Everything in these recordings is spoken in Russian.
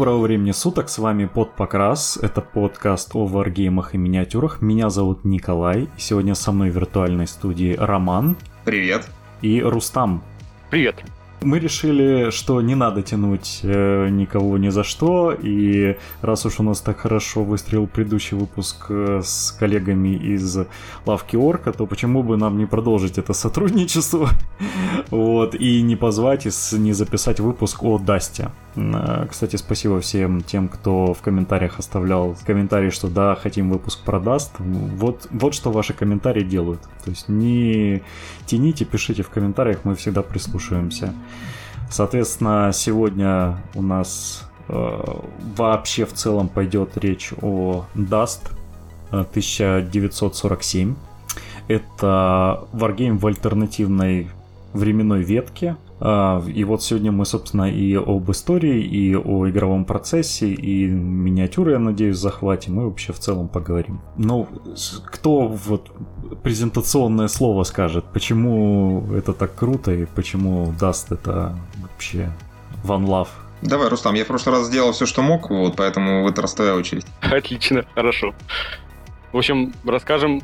доброго времени суток, с вами Под Покрас, это подкаст о варгеймах и миниатюрах. Меня зовут Николай, сегодня со мной в виртуальной студии Роман. Привет. И Рустам. Привет. Мы решили, что не надо тянуть э, никого ни за что, и раз уж у нас так хорошо выстрелил предыдущий выпуск э, с коллегами из Лавки Орка, то почему бы нам не продолжить это сотрудничество, вот, и не позвать, и не записать выпуск о Dust е. Э, кстати, спасибо всем тем, кто в комментариях оставлял комментарий, что да, хотим выпуск про Dust. Вот, вот что ваши комментарии делают. То есть не тяните, пишите в комментариях, мы всегда прислушиваемся. Соответственно, сегодня у нас э, вообще в целом пойдет речь о Dust 1947. Это варгейм в альтернативной временной ветке. А, и вот сегодня мы, собственно, и об истории, и о игровом процессе, и миниатюры, я надеюсь, захватим, и вообще в целом поговорим. Ну, кто вот презентационное слово скажет, почему это так круто и почему даст это вообще One Love? Давай, Рустам, я в прошлый раз сделал все, что мог, вот, поэтому это раз твоя очередь. Отлично, хорошо. В общем, расскажем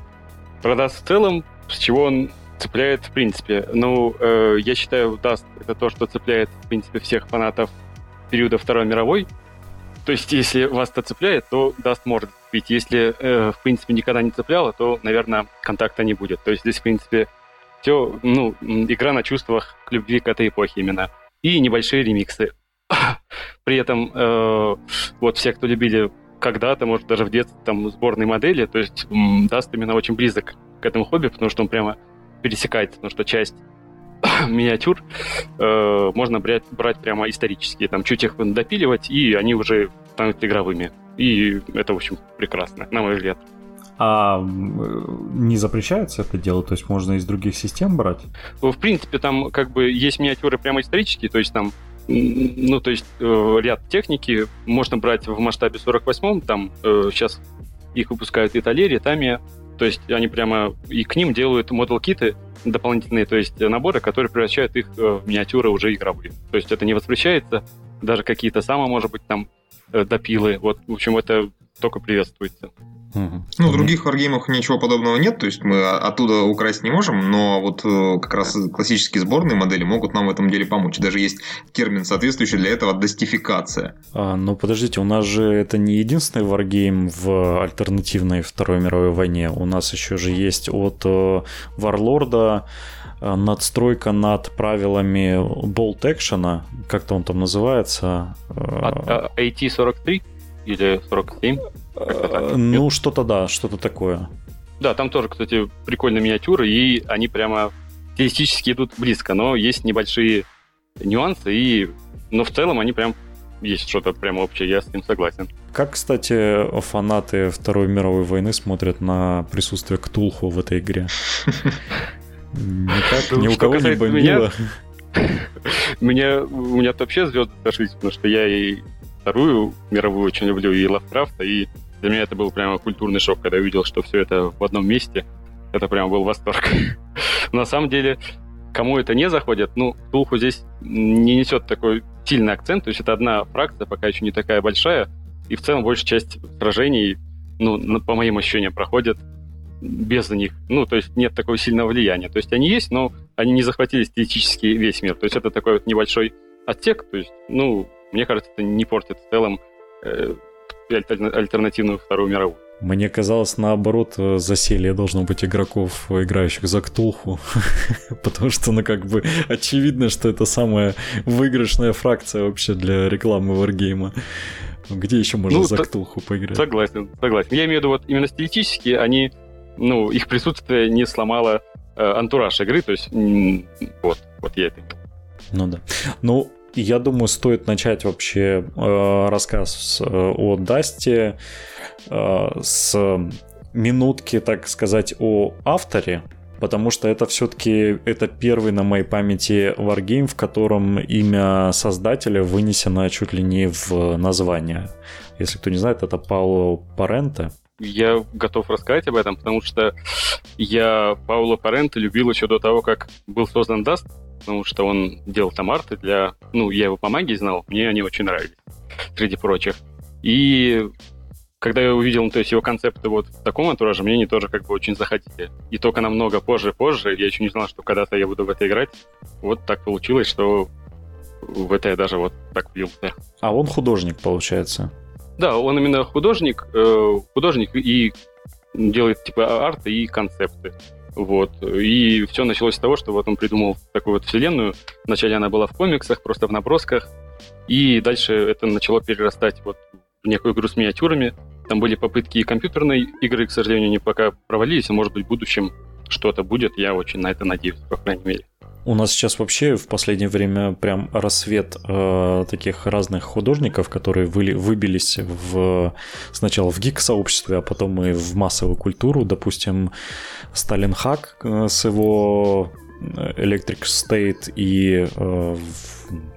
про Dust в целом, с чего он цепляет в принципе. Ну, э, я считаю, Dust — это то, что цепляет, в принципе, всех фанатов периода Второй мировой. То есть, если вас это цепляет, то Dust может быть. Если, э, в принципе, никогда не цепляло, то, наверное, контакта не будет. То есть, здесь, в принципе, все, ну, игра на чувствах к любви к этой эпохе именно. И небольшие ремиксы. При этом, э, вот все, кто любили когда-то, может, даже в детстве, там, сборные модели, то есть Даст именно очень близок к этому хобби, потому что он прямо пересекается, потому что часть миниатюр э, можно брать, брать прямо исторические, там чуть их допиливать, и они уже станут игровыми. И это, в общем, прекрасно, на мой взгляд. А не запрещается это дело? То есть можно из других систем брать? В принципе, там как бы есть миниатюры прямо исторические, то есть там ну, то есть э, ряд техники можно брать в масштабе 48 там э, сейчас их выпускают Италия, Тамия, то есть они прямо и к ним делают модел-киты дополнительные, то есть наборы, которые превращают их э, в миниатюры уже игровые. То есть это не воспрещается, даже какие-то самые, может быть, там э, допилы. Вот, в общем, это только приветствуется. Ну, в других варгеймах ничего подобного нет, то есть мы оттуда украсть не можем, но вот э, как раз классические сборные модели могут нам в этом деле помочь. Даже есть термин соответствующий для этого – достификация. А, ну, подождите, у нас же это не единственный варгейм в альтернативной Второй мировой войне. У нас еще же есть от Варлорда э, надстройка над правилами болт экшена, как-то он там называется. AT-43 или 47? Э, ну, что-то да, что-то такое. Да, там тоже, кстати, прикольные миниатюры, и они прямо стилистически идут близко, но есть небольшие нюансы, и... но в целом они прям есть что-то прямо общее, я с ним согласен. Как, кстати, фанаты Второй мировой войны смотрят на присутствие Ктулху в этой игре? Никак, ни у кого не бомбило. Меня, у меня вообще звезды сошлись, потому что я и Вторую мировую очень люблю, и Лавкрафта, и для меня это был прямо культурный шок, когда я увидел, что все это в одном месте. Это прямо был восторг. На самом деле, кому это не заходит, ну, Тулху здесь не несет такой сильный акцент, то есть это одна фракция, пока еще не такая большая, и в целом большая часть сражений, ну, по моим ощущениям, проходят без них. Ну, то есть нет такого сильного влияния. То есть они есть, но они не захватили стилистически весь мир. То есть это такой вот небольшой отсек, то есть, ну, мне кажется, это не портит в целом э, альтернативную Вторую мировую. Мне казалось, наоборот, э, заселье должно быть игроков, играющих за Ктулху. Потому что, ну, как бы, очевидно, что это самая выигрышная фракция вообще для рекламы Wargame. Где еще можно ну, за Ктулху поиграть? Согласен, согласен. Я имею в виду, вот именно стилистически они, ну, их присутствие не сломало э, антураж игры, то есть, вот, вот я это. Ну да. Ну, я думаю, стоит начать вообще э, рассказ э, о Dust е э, с минутки, так сказать, о авторе, потому что это все-таки это первый на моей памяти варгейм, в котором имя создателя вынесено чуть ли не в название. Если кто не знает, это Пауло Паренте. Я готов рассказать об этом, потому что я Пауло Паренте любил еще до того, как был создан Dust. потому что он делал там арты для... Ну, я его по магии знал, мне они очень нравились, среди прочих. И когда я увидел, то есть его концепты вот в таком антураже, мне они тоже как бы очень захотели. И только намного позже-позже, я еще не знал, что когда-то я буду в это играть, вот так получилось, что в это я даже вот так влился. А он художник, получается? Да, он именно художник, э, художник и делает типа арты и концепты. Вот. И все началось с того, что вот он придумал такую вот вселенную. Вначале она была в комиксах, просто в набросках. И дальше это начало перерастать вот в некую игру с миниатюрами. Там были попытки и компьютерной игры, к сожалению, не пока провалились, а может быть в будущем что-то будет. Я очень на это надеюсь, по крайней мере. У нас сейчас вообще в последнее время прям рассвет э, таких разных художников, которые вы, выбились в, сначала в гик-сообществе, а потом и в массовую культуру. Допустим, Сталин Хак э, с его Electric State и э,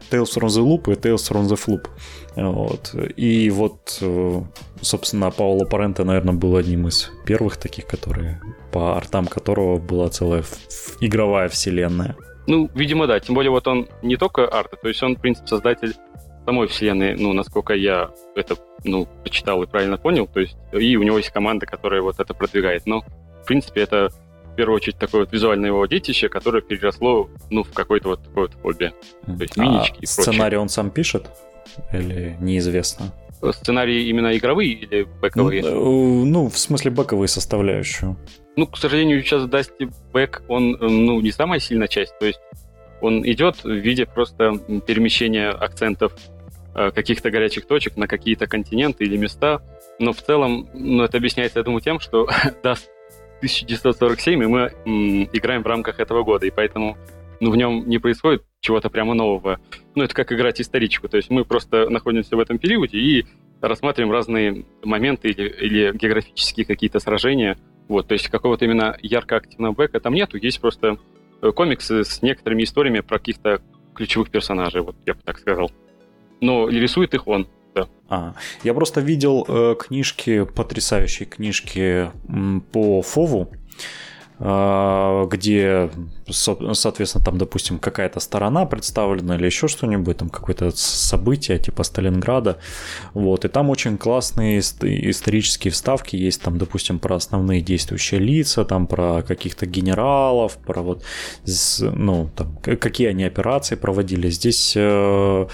Tales from the Loop и Tales from the Floop. Вот. И вот, э, собственно, Пауло Паренте, наверное, был одним из первых таких, которые по артам которого была целая игровая вселенная. Ну, видимо, да. Тем более вот он не только арт, то есть он, в принципе, создатель самой вселенной, ну, насколько я это, ну, почитал и правильно понял, то есть и у него есть команда, которая вот это продвигает. Но, в принципе, это в первую очередь такое вот визуальное его детище, которое переросло, ну, в какое-то вот такое вот хобби. То есть минички а и сценарий прочее. он сам пишет? Или неизвестно? Сценарии именно игровые или бэковые? Ну, э, ну в смысле бэковые составляющую. Ну, к сожалению, сейчас Dusty Back, он, э, ну, не самая сильная часть, то есть он идет в виде просто перемещения акцентов э, каких-то горячих точек на какие-то континенты или места, но в целом, ну, это объясняется, я думаю, тем, что Dust 1947, и мы м, играем в рамках этого года, и поэтому ну, в нем не происходит чего-то прямо нового. Ну, это как играть историчку, то есть мы просто находимся в этом периоде и рассматриваем разные моменты или, или географические какие-то сражения, вот, то есть какого-то именно ярко-активного бэка там нету, есть просто э, комиксы с некоторыми историями про каких-то ключевых персонажей, вот я бы так сказал. Но рисует их он, да. А, я просто видел э, книжки, потрясающие книжки по Фову. А, где, соответственно, там, допустим, какая-то сторона представлена или еще что-нибудь, там какое-то событие типа Сталинграда, вот, и там очень классные исторические вставки есть, там, допустим, про основные действующие лица, там, про каких-то генералов, про вот, ну, там, какие они операции проводили. Здесь э,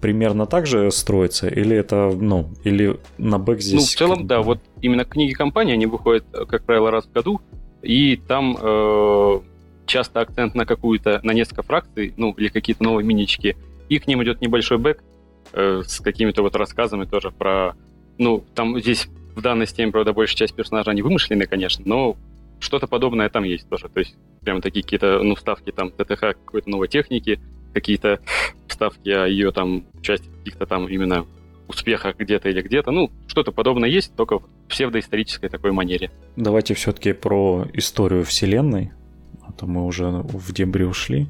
примерно так же строится, или это, ну, или на бэк здесь... Ну, в целом, да, вот именно книги компании, они выходят, как правило, раз в году, и там э, часто акцент на какую-то, на несколько фракций, ну, или какие-то новые минички, и к ним идет небольшой бэк э, с какими-то вот рассказами тоже про... Ну, там здесь в данной системе, правда, большая часть персонажей, они вымышленные, конечно, но что-то подобное там есть тоже. То есть прямо такие какие-то, ну, вставки там ТТХ какой-то новой техники, какие-то вставки о ее там части каких-то там именно успехах где-то или где-то. Ну, что-то подобное есть, только в псевдоисторической такой манере. Давайте все-таки про историю Вселенной, а то мы уже в дебри ушли.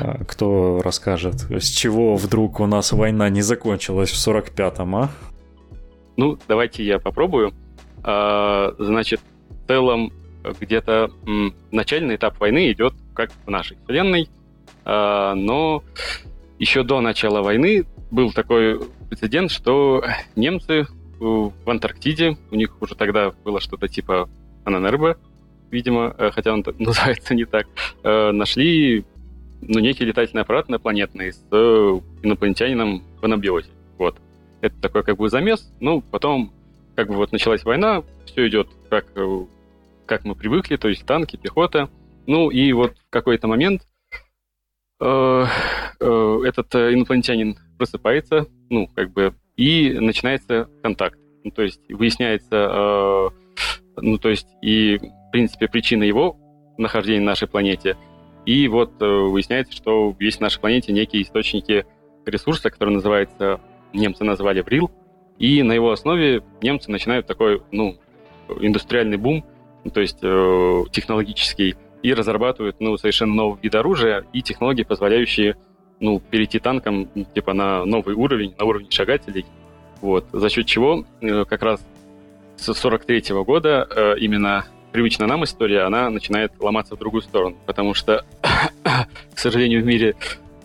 А, кто расскажет, с чего вдруг у нас война не закончилась в 45-м, а? Ну, давайте я попробую. А, значит, в целом где-то начальный этап войны идет как в нашей вселенной, но еще до начала войны был такой прецедент, что немцы в Антарктиде, у них уже тогда было что-то типа Ананербе, видимо, э, хотя он называется не так, э, нашли ну, некий летательный аппарат инопланетный с э, инопланетянином в анабиозе. Вот. Это такой как бы замес. Ну, потом как бы вот началась война, все идет как, как мы привыкли, то есть танки, пехота. Ну и вот в какой-то момент э, э, этот инопланетянин просыпается, ну, как бы, и начинается контакт. Ну, то есть выясняется, э, ну, то есть и, в принципе, причина его нахождения на нашей планете. И вот э, выясняется, что есть на нашей планете некие источники ресурса, который называется, немцы назвали Брил, и на его основе немцы начинают такой, ну, индустриальный бум, ну, то есть э, технологический, и разрабатывают, ну, совершенно новый вид оружия и технологии, позволяющие ну, перейти танком типа на новый уровень, на уровень шагателей. Вот. За счет чего э, как раз с 43 -го года э, именно привычная нам история, она начинает ломаться в другую сторону, потому что, к сожалению, в мире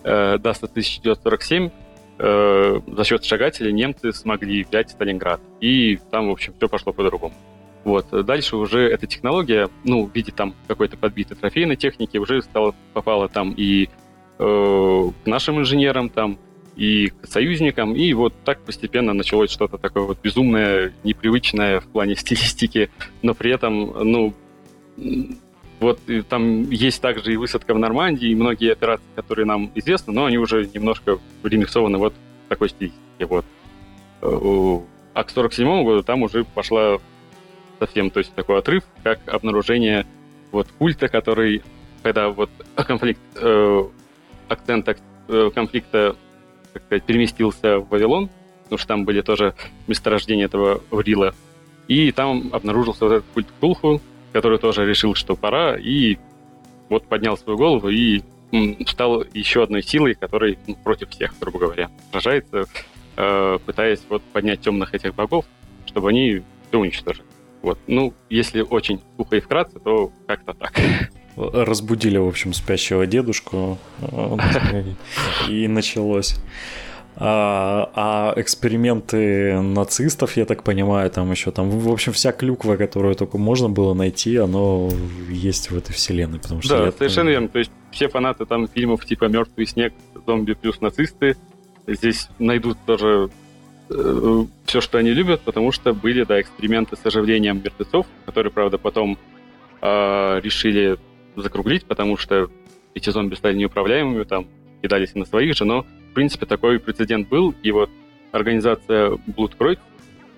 э, Dust а 1947 э, за счет шагателей немцы смогли взять Сталинград, и там, в общем, все пошло по-другому. Вот. Дальше уже эта технология, ну, в виде там какой-то подбитой трофейной техники, уже стала, попала там и э, к нашим инженерам, там, и к союзникам, и вот так постепенно началось что-то такое вот безумное, непривычное в плане стилистики, но при этом, ну, вот там есть также и высадка в Нормандии, и многие операции, которые нам известны, но они уже немножко ремиксованы вот в такой стилистике. Вот. Э, а к 47 году там уже пошла совсем, то есть такой отрыв, как обнаружение вот культа, который, когда вот конфликт, э, акцент э, конфликта, как сказать, переместился в Вавилон, потому что там были тоже месторождения этого Врила, и там обнаружился вот этот культ Ктулху, который тоже решил, что пора, и вот поднял свою голову и стал еще одной силой, которой ну, против всех, грубо говоря, сражается, э, пытаясь вот поднять темных этих богов, чтобы они все уничтожили. Вот. Ну, если очень сухо и вкратце, то как-то так. Разбудили, в общем, спящего дедушку, и началось. А, а эксперименты нацистов, я так понимаю, там еще там, в общем, вся клюква, которую только можно было найти, оно есть в этой вселенной. Потому что да, я... совершенно верно. То есть все фанаты там фильмов типа «Мертвый снег», «Зомби плюс нацисты» здесь найдут тоже э, все, что они любят, потому что были, да, эксперименты с оживлением мертвецов, которые, правда, потом э, решили закруглить, потому что эти зомби стали неуправляемыми, там, кидались на своих же, но в принципе, такой прецедент был, и вот организация Blood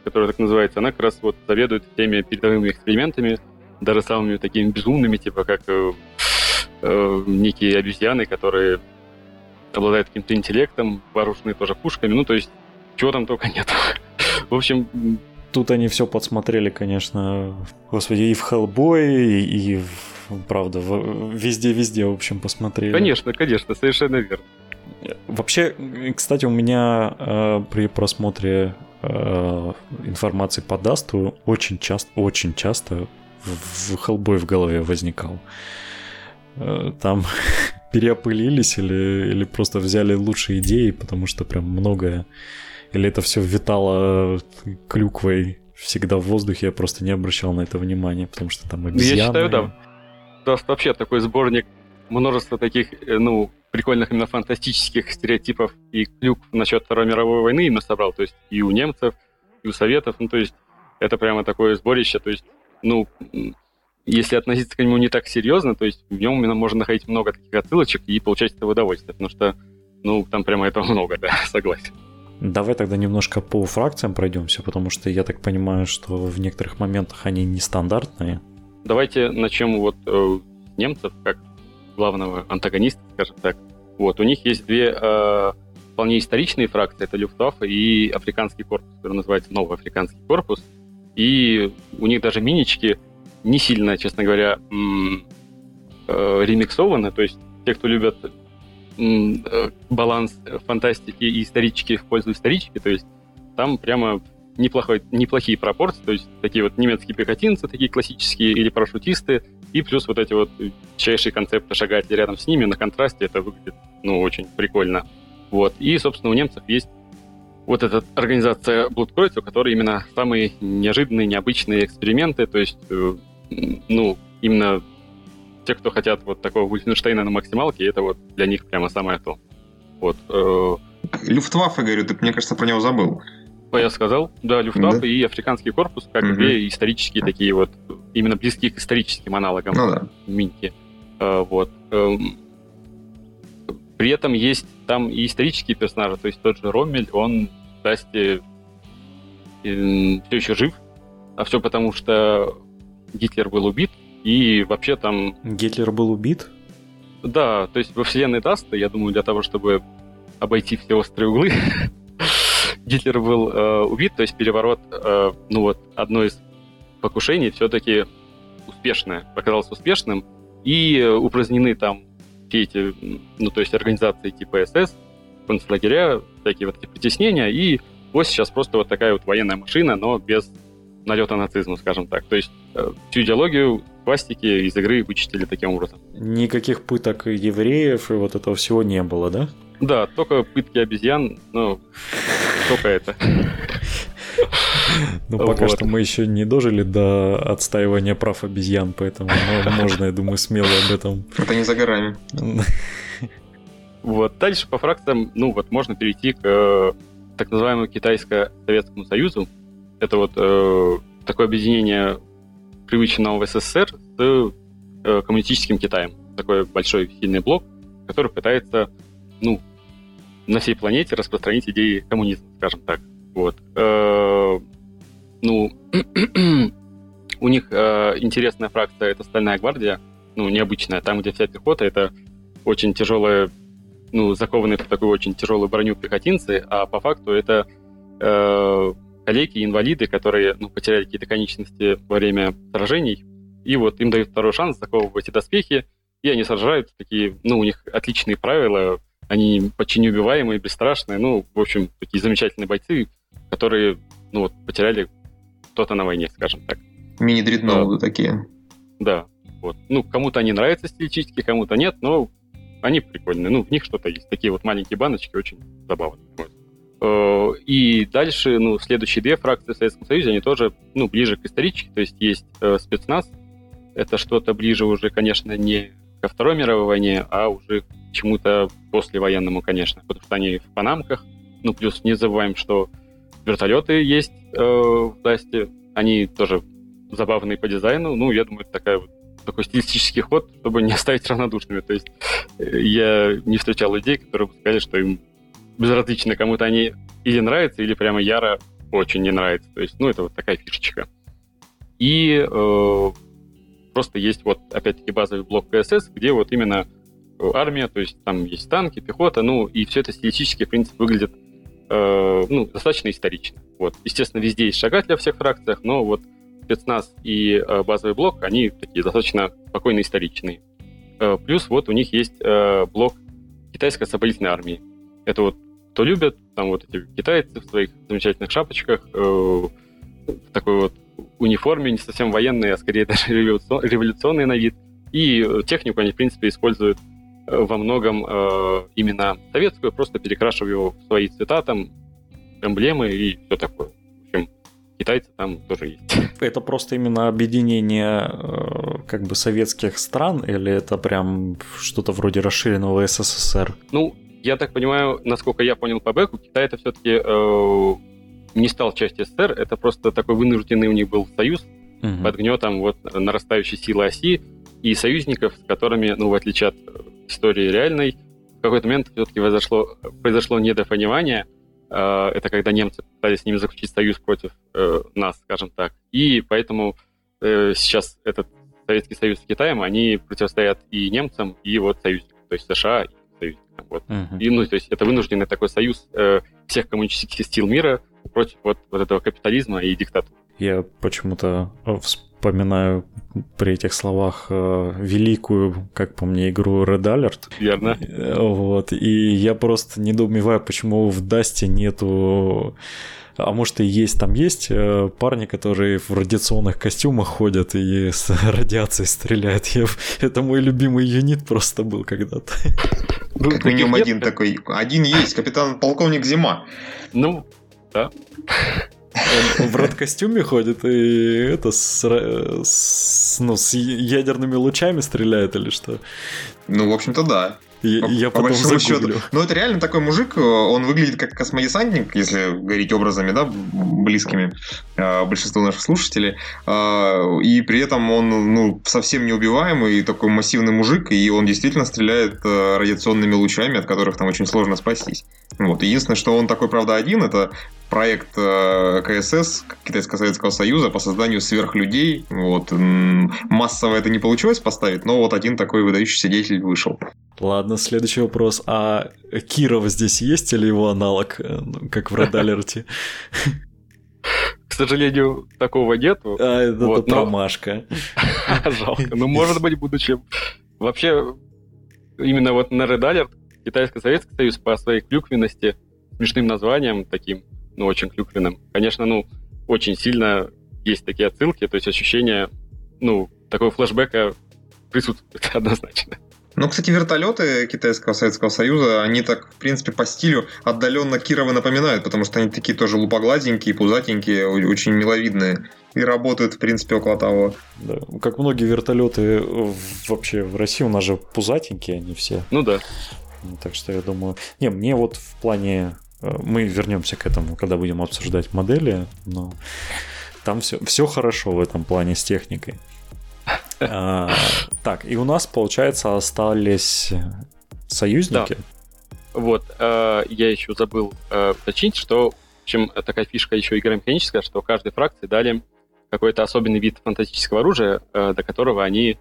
которая так называется, она как раз вот заведует теми передовыми экспериментами, даже самыми такими безумными, типа как э, э, некие обезьяны, которые обладают каким-то интеллектом, вооружены тоже пушками, ну, то есть, чего там только нет. В общем... Тут они все подсмотрели, конечно, господи, и в Хеллбой, и, и правда, везде-везде, в общем, посмотрели. Конечно, конечно, совершенно верно. Вообще, кстати, у меня э, при просмотре э, информации по Дасту очень часто, очень часто в, в Хеллбой в голове возникал. Э, там переопылились или, или просто взяли лучшие идеи, потому что прям многое... Или это все витало клюквой всегда в воздухе, я просто не обращал на это внимания, потому что там обезьяны... Я считаю, да. Даст вообще такой сборник множество таких, э, ну, прикольных именно фантастических стереотипов и клюк насчет Второй мировой войны именно собрал, то есть и у немцев, и у советов, ну, то есть это прямо такое сборище, то есть, ну, если относиться к нему не так серьезно, то есть в нем именно можно находить много таких отсылочек и получать это удовольствие, потому что, ну, там прямо этого много, да, согласен. Давай тогда немножко по фракциям пройдемся, потому что я так понимаю, что в некоторых моментах они нестандартные. Давайте начнем вот э, немцев, как главного антагониста, скажем так. Вот, у них есть две э, вполне историчные фракции, это Люфтваффе и Африканский корпус, который называется Новый Африканский корпус. И у них даже минички не сильно, честно говоря, э, ремиксованы, то есть те, кто любят э, баланс фантастики и исторички в пользу исторички, то есть там прямо неплохой, неплохие пропорции, то есть такие вот немецкие пехотинцы, такие классические, или парашютисты, и плюс вот эти вот чайшие концепты шагать рядом с ними на контрасте, это выглядит, ну, очень прикольно. Вот. И, собственно, у немцев есть вот эта организация Блудкройц, у которой именно самые неожиданные, необычные эксперименты, то есть, э, ну, именно те, кто хотят вот такого Вульфенштейна на максималке, это вот для них прямо самое то. Вот. Э, Люфтваффе, говорю, ты, мне кажется, про него забыл. Я сказал, да, Люфтваффе да. и Африканский корпус, как угу. две исторические такие вот, именно близкие к историческим аналогам ну, да. Минки. А, вот. Эм, при этом есть там и исторические персонажи, то есть тот же Роммель, он в Дасте все еще жив, а все потому, что Гитлер был убит, и вообще там... Гитлер был убит? Да, то есть во вселенной Dust а, я думаю, для того, чтобы обойти все острые углы, Гитлер был э, убит, то есть переворот, э, ну вот, одно из покушений все-таки успешное, оказалось успешным, и упразднены там все эти, ну, то есть организации типа СС, концлагеря, всякие вот эти притеснения, и вот сейчас просто вот такая вот военная машина, но без налета нацизма, скажем так. То есть э, всю идеологию пластики из игры вычистили таким образом. Никаких пыток евреев и вот этого всего не было, да? Да, только пытки обезьян, ну, только это. Ну, пока вот. что мы еще не дожили до отстаивания прав обезьян, поэтому можно, я думаю, смело об этом. Это не за горами. Вот, дальше по фракциям, ну, вот можно перейти к э, так называемому Китайско-Советскому Союзу. Это вот э, такое объединение привычного в СССР с э, коммунистическим Китаем. Такой большой сильный блок, который пытается, ну, на всей планете распространить идеи коммунизма, скажем так. Вот. Э, ну, у них э, интересная фракция это Стальная гвардия, ну, необычная. Там, где вся пехота, это очень тяжелая, ну, закованные в такую очень тяжелую броню пехотинцы, а по факту это э, коллеги, инвалиды, которые ну, потеряли какие-то конечности во время сражений, и вот им дают второй шанс заковывать эти доспехи, и они сражают такие, ну, у них отличные правила, они почти неубиваемые, бесстрашные, ну, в общем, такие замечательные бойцы, которые, ну, вот, потеряли кто-то на войне, скажем так. Мини-дредноуты да. такие. Да, вот. Ну, кому-то они нравятся стилистически, кому-то нет, но они прикольные. Ну, в них что-то есть. Такие вот маленькие баночки, очень забавные. Э, и дальше, ну, следующие две фракции в Советском Союзе, они тоже, ну, ближе к исторически, то есть есть э, спецназ, это что-то ближе уже, конечно, не ко Второй мировой войне, а уже к чему-то послевоенному, конечно, потому что они в панамках, ну, плюс не забываем, что вертолеты есть э, в Дасте, они тоже забавные по дизайну, ну, я думаю, это такая вот такой стилистический ход, чтобы не оставить равнодушными. То есть э, я не встречал людей, которые бы сказали, что им безразлично, кому-то они или нравятся, или прямо яро очень не нравится. То есть, ну, это вот такая фишечка. И э, просто есть вот, опять-таки, базовый блок КСС, где вот именно э, армия, то есть там есть танки, пехота, ну, и все это стилистически, в принципе, выглядит э, ну, достаточно исторично. Вот. Естественно, везде есть шагать для всех фракциях, но вот спецназ и э, базовый блок, они такие достаточно спокойно историчные. Э, плюс вот у них есть э, блок китайской освободительной армии. Это вот кто любит, там вот эти китайцы в своих замечательных шапочках, э, такой вот униформе, не совсем военные, а скорее даже революционные на вид. И э, технику они, в принципе, используют э, во многом э, именно советскую, просто перекрашивая его в свои цвета, там, эмблемы и все такое. В общем, китайцы там тоже есть. Это просто именно объединение э, как бы советских стран или это прям что-то вроде расширенного СССР? Ну, я так понимаю, насколько я понял по Беку, Китай это все-таки э, не стал частью СССР, это просто такой вынужденный у них был союз угу. под гнетом вот нарастающей силы оси и союзников, с которыми, ну, в отличие от истории реальной, в какой-то момент все-таки произошло, произошло недопонимание. Э, это когда немцы пытались с ними заключить союз против э, нас, скажем так. И поэтому э, сейчас этот Советский Союз с Китаем, они противостоят и немцам, и вот союзникам, то есть США, союзникам. Вот. Uh-huh. И, ну, то есть это вынужденный такой союз всех коммунистических сил мира против вот, вот этого капитализма и диктатуры. Я почему-то вспоминаю при этих словах э, великую, как по мне, игру Red Alert. Верно. Э, вот. И я просто недоумеваю, почему в Дасте нету а может и есть, там есть э, парни, которые в радиационных костюмах ходят и с радиацией стреляют. Я, это мой любимый юнит просто был когда-то. Как минимум один такой. Один есть, капитан полковник Зима. Ну, да. Он в рад-костюме ходит и это с, с, ну, с ядерными лучами стреляет или что? Ну, в общем-то, да. Я, по, я по потом загуглю. Счету. Ну, это реально такой мужик, он выглядит как космодесантник, если говорить образами, да, близкими э, большинству наших слушателей. Э, и при этом он, ну, совсем неубиваемый, такой массивный мужик, и он действительно стреляет э, радиационными лучами, от которых там очень сложно спастись. Вот. Единственное, что он такой, правда, один, это проект э, КСС, Китайско-Советского Союза, по созданию сверхлюдей. Вот. Массово это не получилось поставить, но вот один такой выдающийся деятель вышел. Ладно, следующий вопрос. А Киров здесь есть или его аналог, э, ну, как в Red Alert? К сожалению, такого нету. А, это вот, промашка. Жалко. Ну, может быть, будучи... Вообще, именно вот на Red Alert Китайско-Советский Союз по своей клюквенности, смешным названием таким, ну, очень клюквенным. Конечно, ну, очень сильно есть такие отсылки, то есть ощущение, ну, такого флешбека присутствует однозначно. Ну, кстати, вертолеты Китайского Советского Союза, они так, в принципе, по стилю отдаленно Кировы напоминают, потому что они такие тоже лупоглазенькие, пузатенькие, очень миловидные. И работают, в принципе, около того. Да. Как многие вертолеты вообще в России, у нас же пузатенькие они все. Ну да. Так что я думаю... Не, мне вот в плане... Э, мы вернемся к этому, когда будем обсуждать модели, но там все, все хорошо в этом плане с техникой. А, так, и у нас, получается, остались союзники. Да. Вот, э, я еще забыл э, уточнить, что, в общем, такая фишка еще игромеханическая, что каждой фракции дали какой-то особенный вид фантастического оружия, э, до которого они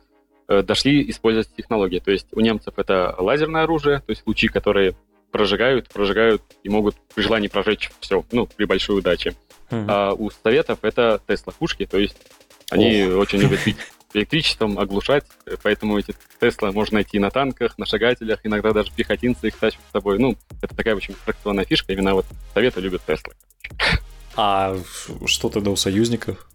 дошли использовать технологии. То есть у немцев это лазерное оружие, то есть лучи, которые прожигают, прожигают и могут при желании прожечь все, ну, при большой удаче. Mm-hmm. А у советов это Тесла-пушки, то есть они oh. очень любят бить электричеством, оглушать, поэтому эти Тесла можно найти на танках, на шагателях, иногда даже пехотинцы их тащат с собой. Ну, это такая очень аттракционная фишка, именно вот Советы любят Теслы. А что тогда у союзников?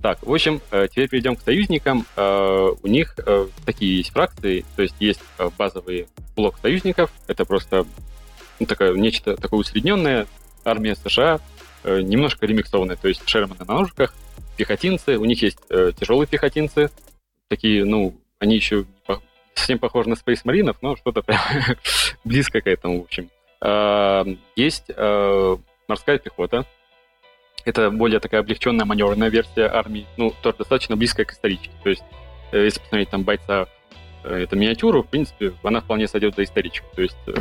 Так, в общем, э, теперь перейдем к союзникам. Э, у них э, такие есть фракции, то есть есть базовый блок союзников, это просто ну, такое, нечто такое усредненное, армия США, немножко ремиксованная, то есть Шерманы на ножиках, пехотинцы, у них есть тяжелые пехотинцы, такие, ну, они еще совсем похожи на Space Marines, но что-то прям близко к этому, в общем. Есть морская пехота, это более такая облегченная маневренная версия армии, ну, тоже достаточно близкая к историчке. То есть, э, если посмотреть там бойца, э, это миниатюру, в принципе, она вполне сойдет за историчку. То есть, э,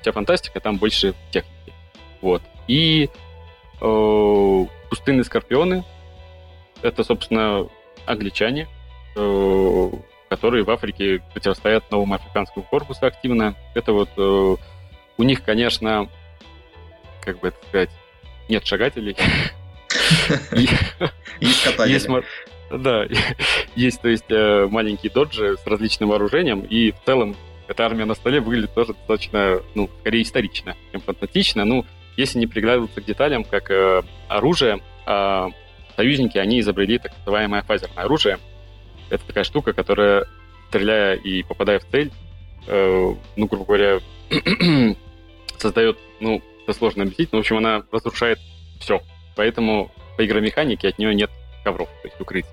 вся фантастика там больше техники. Вот. И э, пустынные скорпионы, это, собственно, англичане, э, которые в Африке противостоят новому африканскому корпусу активно. Это вот э, у них, конечно, как бы это сказать, нет шагателей. Есть кататели. Да, есть, то есть, э, маленькие доджи с различным вооружением, и в целом эта армия на столе выглядит тоже достаточно, ну, скорее исторично, чем фантастично. Ну, если не приглядываться к деталям, как оружие, а союзники, они изобрели так называемое фазерное оружие. Это такая штука, которая, стреляя и попадая в цель, э, ну, грубо говоря, создает, ну, это сложно объяснить, но, в общем, она разрушает все. Поэтому по игромеханике от нее нет ковров, то есть укрытий.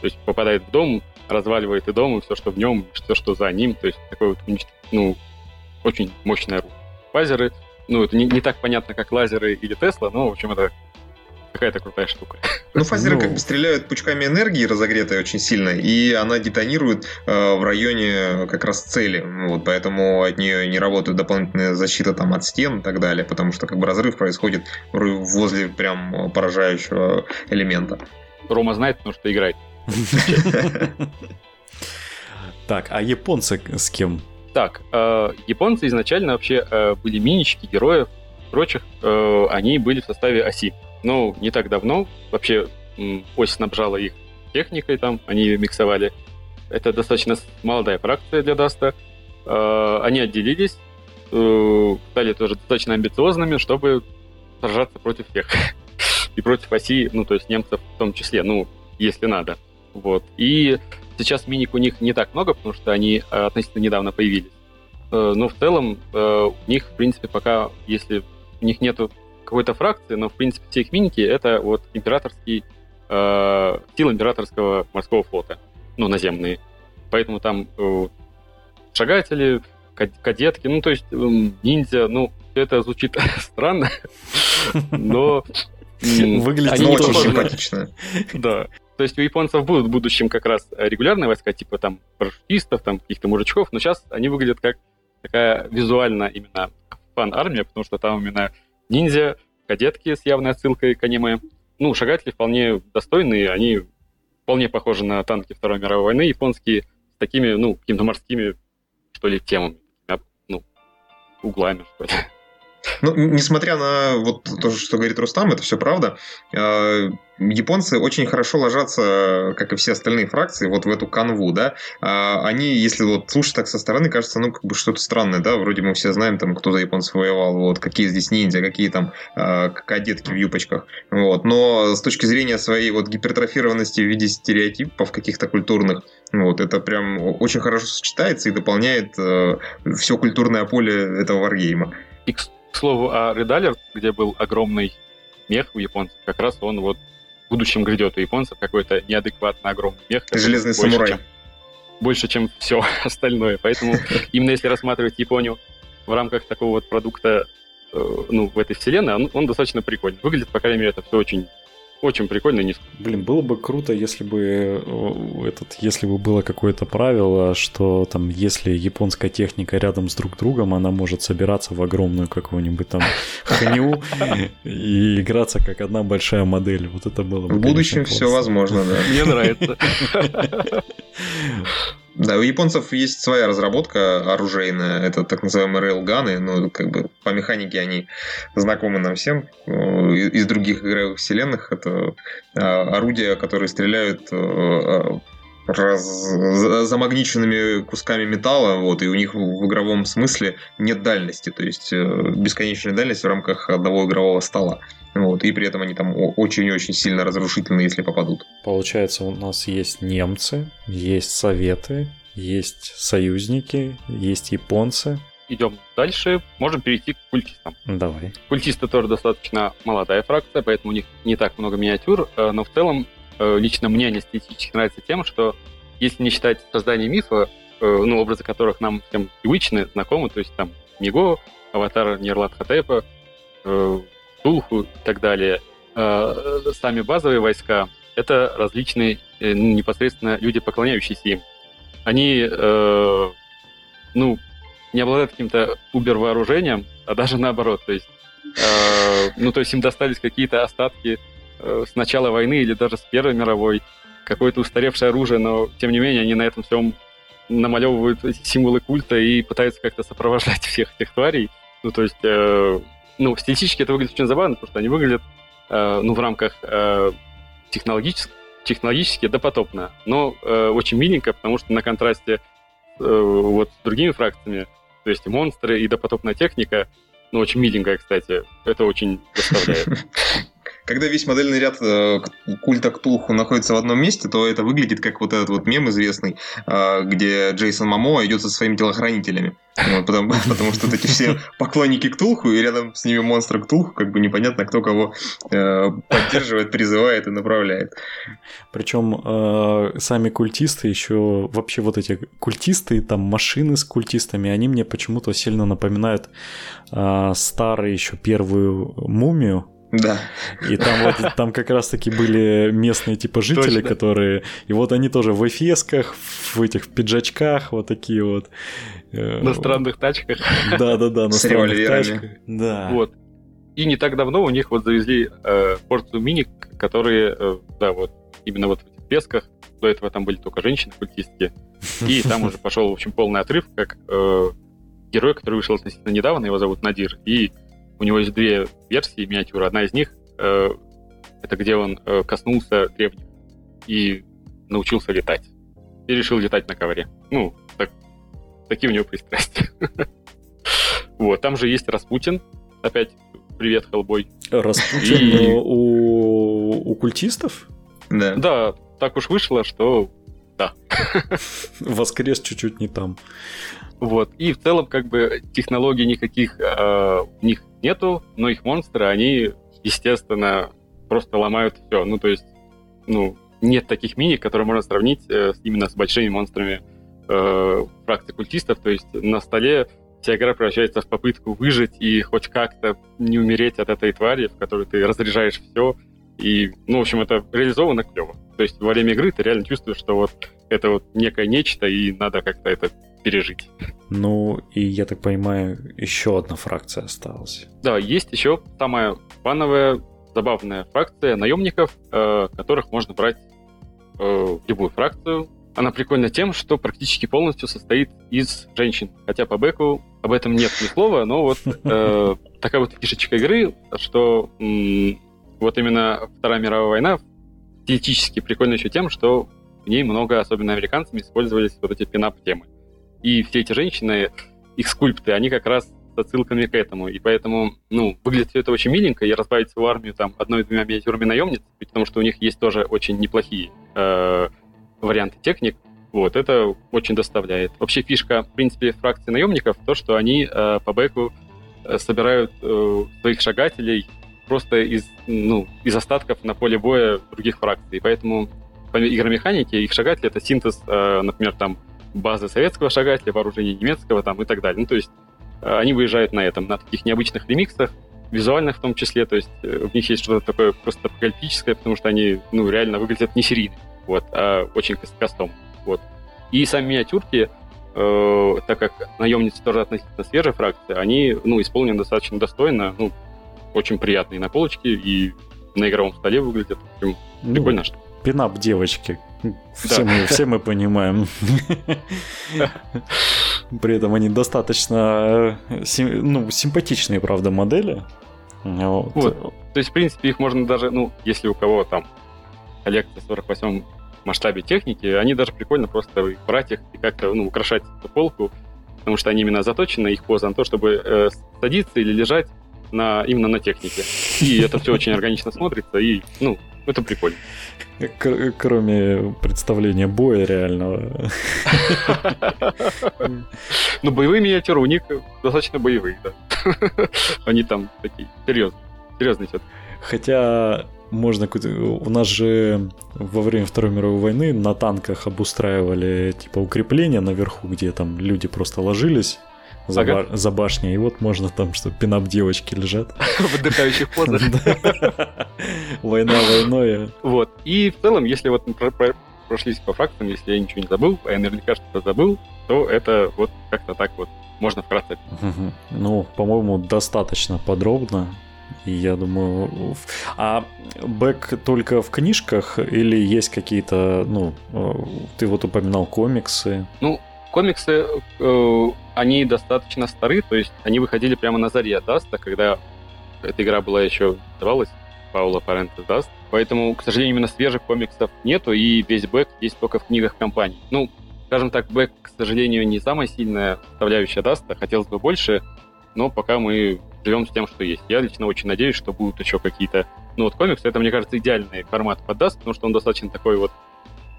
То есть попадает в дом, разваливает и дом, и все, что в нем, все, что за ним. То есть такой вот, ну, очень мощное оружие. Фазеры, ну, это не, не так понятно, как лазеры или Тесла, но, в общем, это какая-то крутая штука. Ну, фазеры ну... как бы стреляют пучками энергии, разогретой очень сильно, и она детонирует э, в районе как раз цели. Вот, поэтому от нее не работает дополнительная защита там от стен и так далее, потому что как бы разрыв происходит возле прям поражающего элемента. Рома знает, потому что играет. Так, а японцы с кем? Так, э, японцы изначально вообще э, были минички героев, прочих, э, они были в составе оси. Ну, не так давно вообще ось снабжала их техникой там, они ее миксовали. Это достаточно молодая фракция для Dust а. А, они отделились, э, стали тоже достаточно амбициозными, чтобы сражаться против всех. И против оси, ну, то есть немцев в том числе, ну, если надо. Вот. И сейчас миник у них не так много, потому что они э, относительно недавно появились. Э, но в целом у них, в принципе, пока, если у них нету какой-то фракции, но в принципе все их миники это вот императорский э, сил императорского морского флота, ну наземные. Поэтому там э, шагатели, кадетки, ну то есть э, ниндзя, ну это звучит странно, но выглядит они очень симпатично. Да. То есть у японцев будут в будущем как раз регулярные войска, типа там парашютистов, там каких-то мужичков, но сейчас они выглядят как такая визуально именно фан-армия, потому что там именно ниндзя, кадетки с явной отсылкой к аниме. Ну, шагатели вполне достойные, они вполне похожи на танки Второй мировой войны японские, с такими, ну, какими-то морскими, что ли, темами, ну, углами, что ли. Ну, несмотря на вот то, что говорит Рустам, это все правда. А, японцы очень хорошо ложатся, как и все остальные фракции, вот в эту канву, да. А, они, если вот слушать так со стороны, кажется, ну, как бы что-то странное, да. Вроде мы все знаем, там, кто за японцев воевал, вот, какие здесь ниндзя, какие там э, кадетки в юбочках. Вот. Но с точки зрения своей вот гипертрофированности в виде стереотипов каких-то культурных, вот, это прям очень хорошо сочетается и дополняет э, все культурное поле этого варгейма. К слову, о Редалер, где был огромный мех у японцев, как раз он вот в будущем грядет у японцев какой-то неадекватно огромный мех. Железный самурай. Чем, больше, чем все остальное. Поэтому именно если рассматривать Японию в рамках такого вот продукта, э, ну, в этой вселенной, он, он достаточно прикольный. Выглядит, по крайней мере, это все очень очень прикольно низко. Блин, было бы круто, если бы э, этот, если бы было какое-то правило, что там, если японская техника рядом с друг другом, она может собираться в огромную какую-нибудь там ханю и играться как одна большая модель. Вот это было бы. В будущем все возможно, да. Мне нравится. Да, у японцев есть своя разработка оружейная, это так называемые рейлганы, ну, как бы по механике они знакомы нам всем. Из других игровых вселенных это а, орудия, которые стреляют э, а, раз, замагниченными кусками металла, вот, и у них в игровом смысле нет дальности, то есть э, бесконечная дальность в рамках одного игрового стола. Вот, и при этом они там очень-очень сильно разрушительны, если попадут. Получается, у нас есть немцы, есть советы, есть союзники, есть японцы. Идем дальше, можем перейти к культистам. Давай. Культисты тоже достаточно молодая фракция, поэтому у них не так много миниатюр, э, но в целом лично мне они эстетически нравятся тем, что если не считать создание мифа, э, ну, образы которых нам всем привычны, знакомы, то есть там Миго, Аватар Нерлат Хатепа, Тулху и так далее. Э, сами базовые войска — это различные э, непосредственно люди, поклоняющиеся им. Они, э, ну, не обладают каким-то убер-вооружением, а даже наоборот. То есть, ну, то есть им достались какие-то остатки с начала войны или даже с Первой мировой, какое-то устаревшее оружие, но, тем не менее, они на этом всем намалевывают символы культа и пытаются как-то сопровождать всех этих тварей. Ну, то есть, ну, стилистически это выглядит очень забавно, потому что они выглядят, э, ну, в рамках э, технологических, технологически допотопно, но э, очень миленько, потому что на контрасте э, вот с другими фракциями, то есть монстры и допотопная техника, ну, очень миленькая, кстати, это очень доставляет. Когда весь модельный ряд э, культа Ктулху находится в одном месте, то это выглядит как вот этот вот мем известный, э, где Джейсон Мамо идет со своими телохранителями. Вот, потому, потому что эти все поклонники Ктулху, и рядом с ними монстры Ктулху, как бы непонятно, кто кого э, поддерживает, призывает и направляет. Причем э, сами культисты еще, вообще вот эти культисты, там машины с культистами, они мне почему-то сильно напоминают э, старые еще первую мумию, да. И там вот там как раз-таки были местные типа жители, Точно. которые. И вот они тоже в эфесках, в этих пиджачках, вот такие вот. Э, на странных тачках. Да, да, да, на С странных тачках. Да. Вот. И не так давно у них вот завезли э, порцию мини, которые, э, да, вот именно вот в этих песках. До этого там были только женщины-культистки. И там уже пошел, в общем, полный отрыв, как э, герой, который вышел относительно недавно, его зовут Надир. И у него есть две версии миниатюры. Одна из них э, это где он э, коснулся древних и научился летать. И решил летать на ковре. Ну, так, такие у него пристрастия. Вот, там же есть Распутин. Опять привет, Хеллбой. Распутин у культистов? Да. Да, так уж вышло, что да. Воскрес чуть-чуть не там. Вот. И в целом, как бы, технологий никаких э, у них нету, но их монстры, они, естественно, просто ломают все. Ну, то есть, ну, нет таких мини, которые можно сравнить э, именно с большими монстрами э, фракции культистов. То есть на столе вся игра превращается в попытку выжить и хоть как-то не умереть от этой твари, в которой ты разряжаешь все. И, ну, в общем, это реализовано клево. То есть во время игры ты реально чувствуешь, что вот это вот некое нечто, и надо как-то это пережить. Ну, и я так понимаю, еще одна фракция осталась. Да, есть еще самая фановая, забавная фракция наемников, э, которых можно брать э, в любую фракцию. Она прикольна тем, что практически полностью состоит из женщин. Хотя по бэку об этом нет ни слова, но вот э, такая вот фишечка игры, что вот именно Вторая мировая война стилистически прикольна еще тем, что в ней много, особенно американцами, использовались вот эти пинап-темы. И все эти женщины, их скульпты, они как раз с отсылками к этому. И поэтому, ну, выглядит все это очень миленько, и разбавить свою армию там одной-двумя миниатюрами наемниц, потому что у них есть тоже очень неплохие э, варианты техник, вот, это очень доставляет. Вообще фишка, в принципе, фракции наемников, то, что они э, по бэку э, собирают э, своих шагателей просто из, ну, из остатков на поле боя других фракций. Поэтому по игромеханике их шагатели — это синтез, э, например, там, базы советского шагателя, вооружения немецкого там, и так далее. Ну, то есть э, они выезжают на этом, на таких необычных ремиксах, визуальных в том числе, то есть э, в них есть что-то такое просто апокалиптическое, потому что они, ну, реально выглядят не серийно, вот, а очень кастом. Вот. И сами миниатюрки, э, так как наемницы тоже относительно свежая фракция, они ну, исполнены достаточно достойно, ну, очень приятные на полочке и на игровом столе выглядят. В общем, ну, прикольно, что. Пинап девочки. Все, да. мы, все мы понимаем. При этом они достаточно э, ну, симпатичные, правда, модели. Вот. вот. То есть, в принципе, их можно даже, ну, если у кого там коллекция 48 масштабе техники, они даже прикольно просто брать их и как-то ну, украшать эту полку, потому что они именно заточены, их поза на то, чтобы э, садиться или лежать на, именно на технике. И это все очень органично смотрится, и, ну, это прикольно. Кроме представления боя реального. Ну, боевые миниатюры у них достаточно боевые, да. Они там такие серьезные. Серьезные все Хотя можно... У нас же во время Второй мировой войны на танках обустраивали типа укрепления наверху, где там люди просто ложились за, ага. ба- за башней, и вот можно там, что пинап девочки лежат. В отдыхающих позах. Война войной. Вот. И в целом, если вот прошлись по фактам, если я ничего не забыл, а я наверняка что-то забыл, то это вот как-то так вот можно вкратце. Ну, по-моему, достаточно подробно. Я думаю... А бэк только в книжках или есть какие-то, ну, э, ты вот упоминал комиксы? Ну, комиксы, э, они достаточно стары, то есть они выходили прямо на заре Dust а, когда эта игра была еще называлась Paolo Parente Dust. Поэтому, к сожалению, именно свежих комиксов нету, и весь бэк есть только в книгах кампаний. Ну, скажем так, бэк, к сожалению, не самая сильная составляющая Dust а, хотелось бы больше, но пока мы живем с тем, что есть. Я лично очень надеюсь, что будут еще какие-то... Ну вот комиксы, это, мне кажется, идеальный формат под Dust, потому что он достаточно такой вот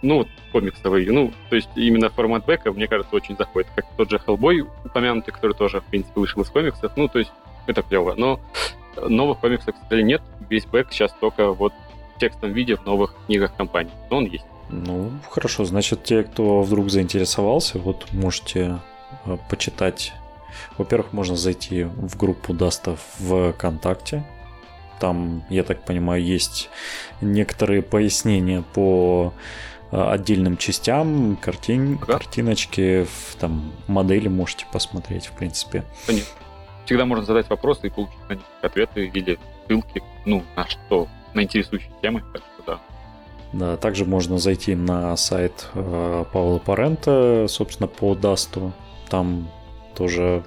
ну, комиксовый. Ну, то есть именно формат бэка, мне кажется, очень заходит. Как тот же Hellboy упомянутый, который тоже, в принципе, вышел из комиксов. Ну, то есть это клево. Но новых комиксов, кстати, нет. Весь бэк сейчас только вот в текстовом виде в новых книгах кампаний. Но он есть. Ну, хорошо. Значит, те, кто вдруг заинтересовался, вот можете э, почитать во-первых, можно зайти в группу Dust а в ВКонтакте. Там, я так понимаю, есть некоторые пояснения по отдельным частям, картин, ага. картиночки, там модели можете посмотреть, в принципе. Понятно. Всегда можно задать вопросы и получить на них ответы или ссылки, ну, на что, на интересующие темы, так что да. Да, также можно зайти на сайт э, Павла Парента, собственно, по Дасту. Там тоже,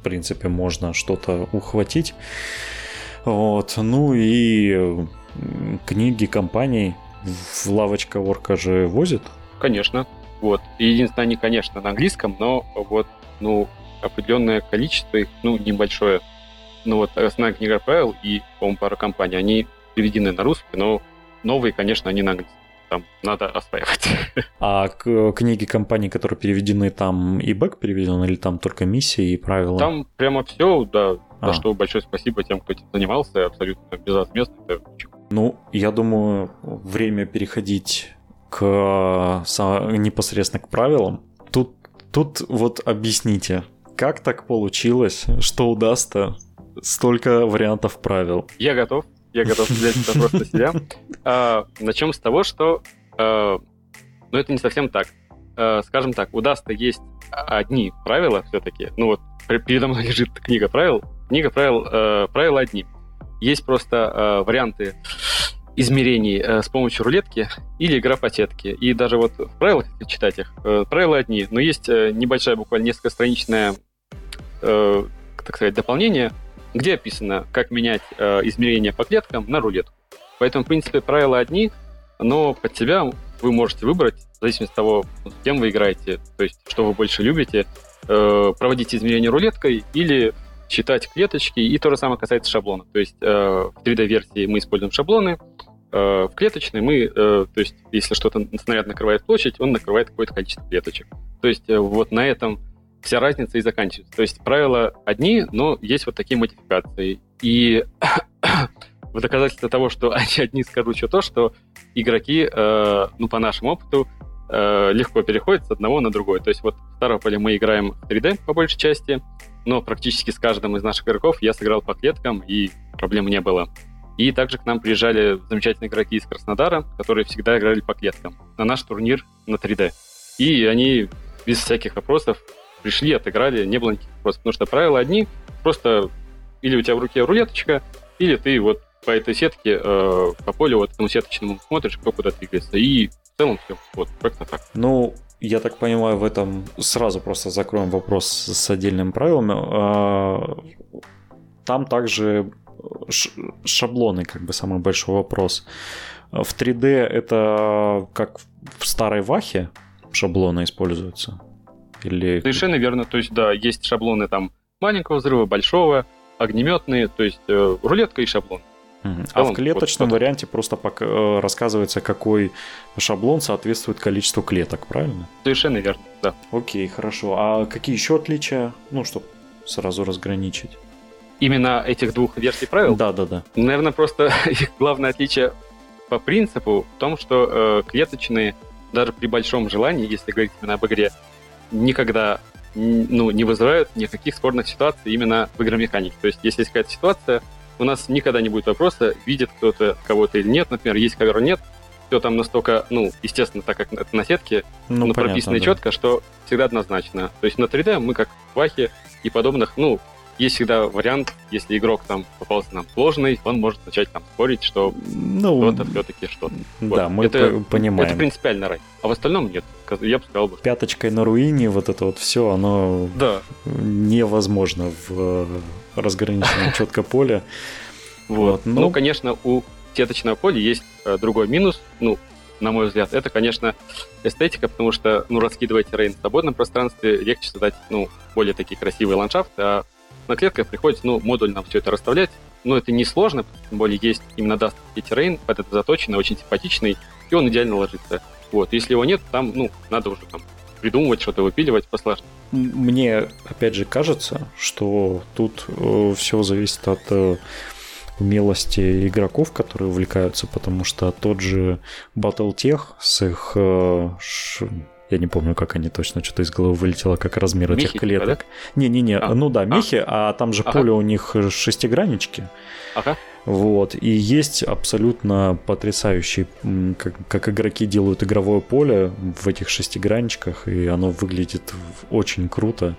в принципе, можно что-то ухватить. Вот. Ну и книги компаний в лавочка Орка же возит? Конечно. Вот. Единственное, они, конечно, на английском, но вот, ну, определенное количество их, ну, небольшое. Ну, вот основная книга правил и, по-моему, пара компаний, они переведены на русский, но новые, конечно, они на английском там надо осваивать. А книги компаний, которые переведены, там и бэк переведен, или там только миссии и правила? Там прямо все, да. А. За что большое спасибо тем, кто этим занимался, абсолютно безвозмездно. Это ну, я думаю, время переходить к непосредственно к правилам. Тут, тут вот объясните, как так получилось, что удастся столько вариантов правил? Я готов я готов взять это просто себя. А, начнем с того, что... А, ну, это не совсем так. А, скажем так, у есть одни правила все-таки. Ну вот, передо мной лежит книга правил. Книга правил, правила одни. Есть просто а, варианты измерений э, с помощью рулетки или игра по сетке. И даже вот в правилах, если читать их, э, правила одни, но есть э, небольшая, буквально несколько страничная, э, так сказать, дополнение, где описано, как менять э, измерения по клеткам на рулетку. Поэтому, в принципе, правила одни, но под себя вы можете выбрать, в зависимости от того, с кем вы играете, то есть что вы больше любите, э, проводить измерения рулеткой или считать клеточки, и то же самое касается шаблона. То есть э, в 3D-версии мы используем шаблоны, э, в клеточной мы, э, то есть если что-то снаряд накрывает площадь, он накрывает какое-то количество клеточек. То есть э, вот на этом вся разница и заканчивается. То есть правила одни, но есть вот такие модификации. И в доказательство того, что одни, скажу еще то, что игроки, э, ну, по нашему опыту, э, легко переходят с одного на другой. То есть вот в Ставрополе мы играем в 3D по большей части, но практически с каждым из наших игроков я сыграл по клеткам, и проблем не было. И также к нам приезжали замечательные игроки из Краснодара, которые всегда играли по клеткам на наш турнир на 3D. И они без всяких вопросов пришли, отыграли, не было никаких вопросов, потому что правила одни, просто или у тебя в руке рулеточка, или ты вот по этой сетке, э, по полю вот этому сеточному смотришь, кто куда двигается, и в целом все, вот, как-то так. Ну, я так понимаю, в этом сразу просто закроем вопрос с отдельными правилами. А, там также шаблоны, как бы самый большой вопрос. В 3D это как в старой Вахе шаблоны используются? Или... Совершенно верно. То есть, да, есть шаблоны там маленького взрыва, большого, огнеметные, то есть э, рулетка и шаблон. А в клеточном вот, варианте просто пока, э, рассказывается, какой шаблон соответствует количеству клеток, правильно? Совершенно верно, да. Окей, хорошо. А какие еще отличия, ну, чтобы сразу разграничить? Именно этих двух версий правил? Да, да, да. Наверное, просто их главное отличие по принципу в том, что э, клеточные, даже при большом желании, если говорить именно об игре, никогда ну, не вызывают никаких спорных ситуаций именно в игромеханике. То есть, если есть какая-то ситуация, у нас никогда не будет вопроса, видит кто-то кого-то или нет. Например, есть ковер, нет. Все там настолько, ну, естественно, так как это на сетке, ну, ну прописано да. четко, что всегда однозначно. То есть на 3D мы как в Вахе и подобных, ну, есть всегда вариант, если игрок там попался нам сложный, он может начать там спорить, что ну, кто-то все-таки что-то. Да, вот. мы это, понимаем. Это принципиально рай. А в остальном нет. Я бы сказал бы. Пяточкой на руине вот это вот все, оно да. невозможно в э, разграниченном четко поле. Вот. Ну, ну, конечно, у сеточного поля есть э, другой минус, ну, на мой взгляд, это, конечно, эстетика, потому что, ну, раскидывать террейн в свободном пространстве легче создать, ну, более такие красивые ландшафты, а на клетках приходится, ну, модульно все это расставлять. Но это не сложно, тем более есть именно даст террейн, под это заточенный, очень симпатичный, и он идеально ложится. Вот, если его нет, там, ну, надо уже там придумывать, что-то выпиливать посложнее. Мне, опять же, кажется, что тут э, все зависит от э, милости игроков, которые увлекаются, потому что тот же Battletech с их э, я не помню, как они точно, что-то из головы вылетело, как размер мехи, этих клеток. Не-не-не, а. ну да, мехи, а, а там же ага. поле у них шестиграннички. Ага. Вот, и есть абсолютно потрясающий, как, как игроки делают игровое поле в этих шестигранничках, и оно выглядит очень круто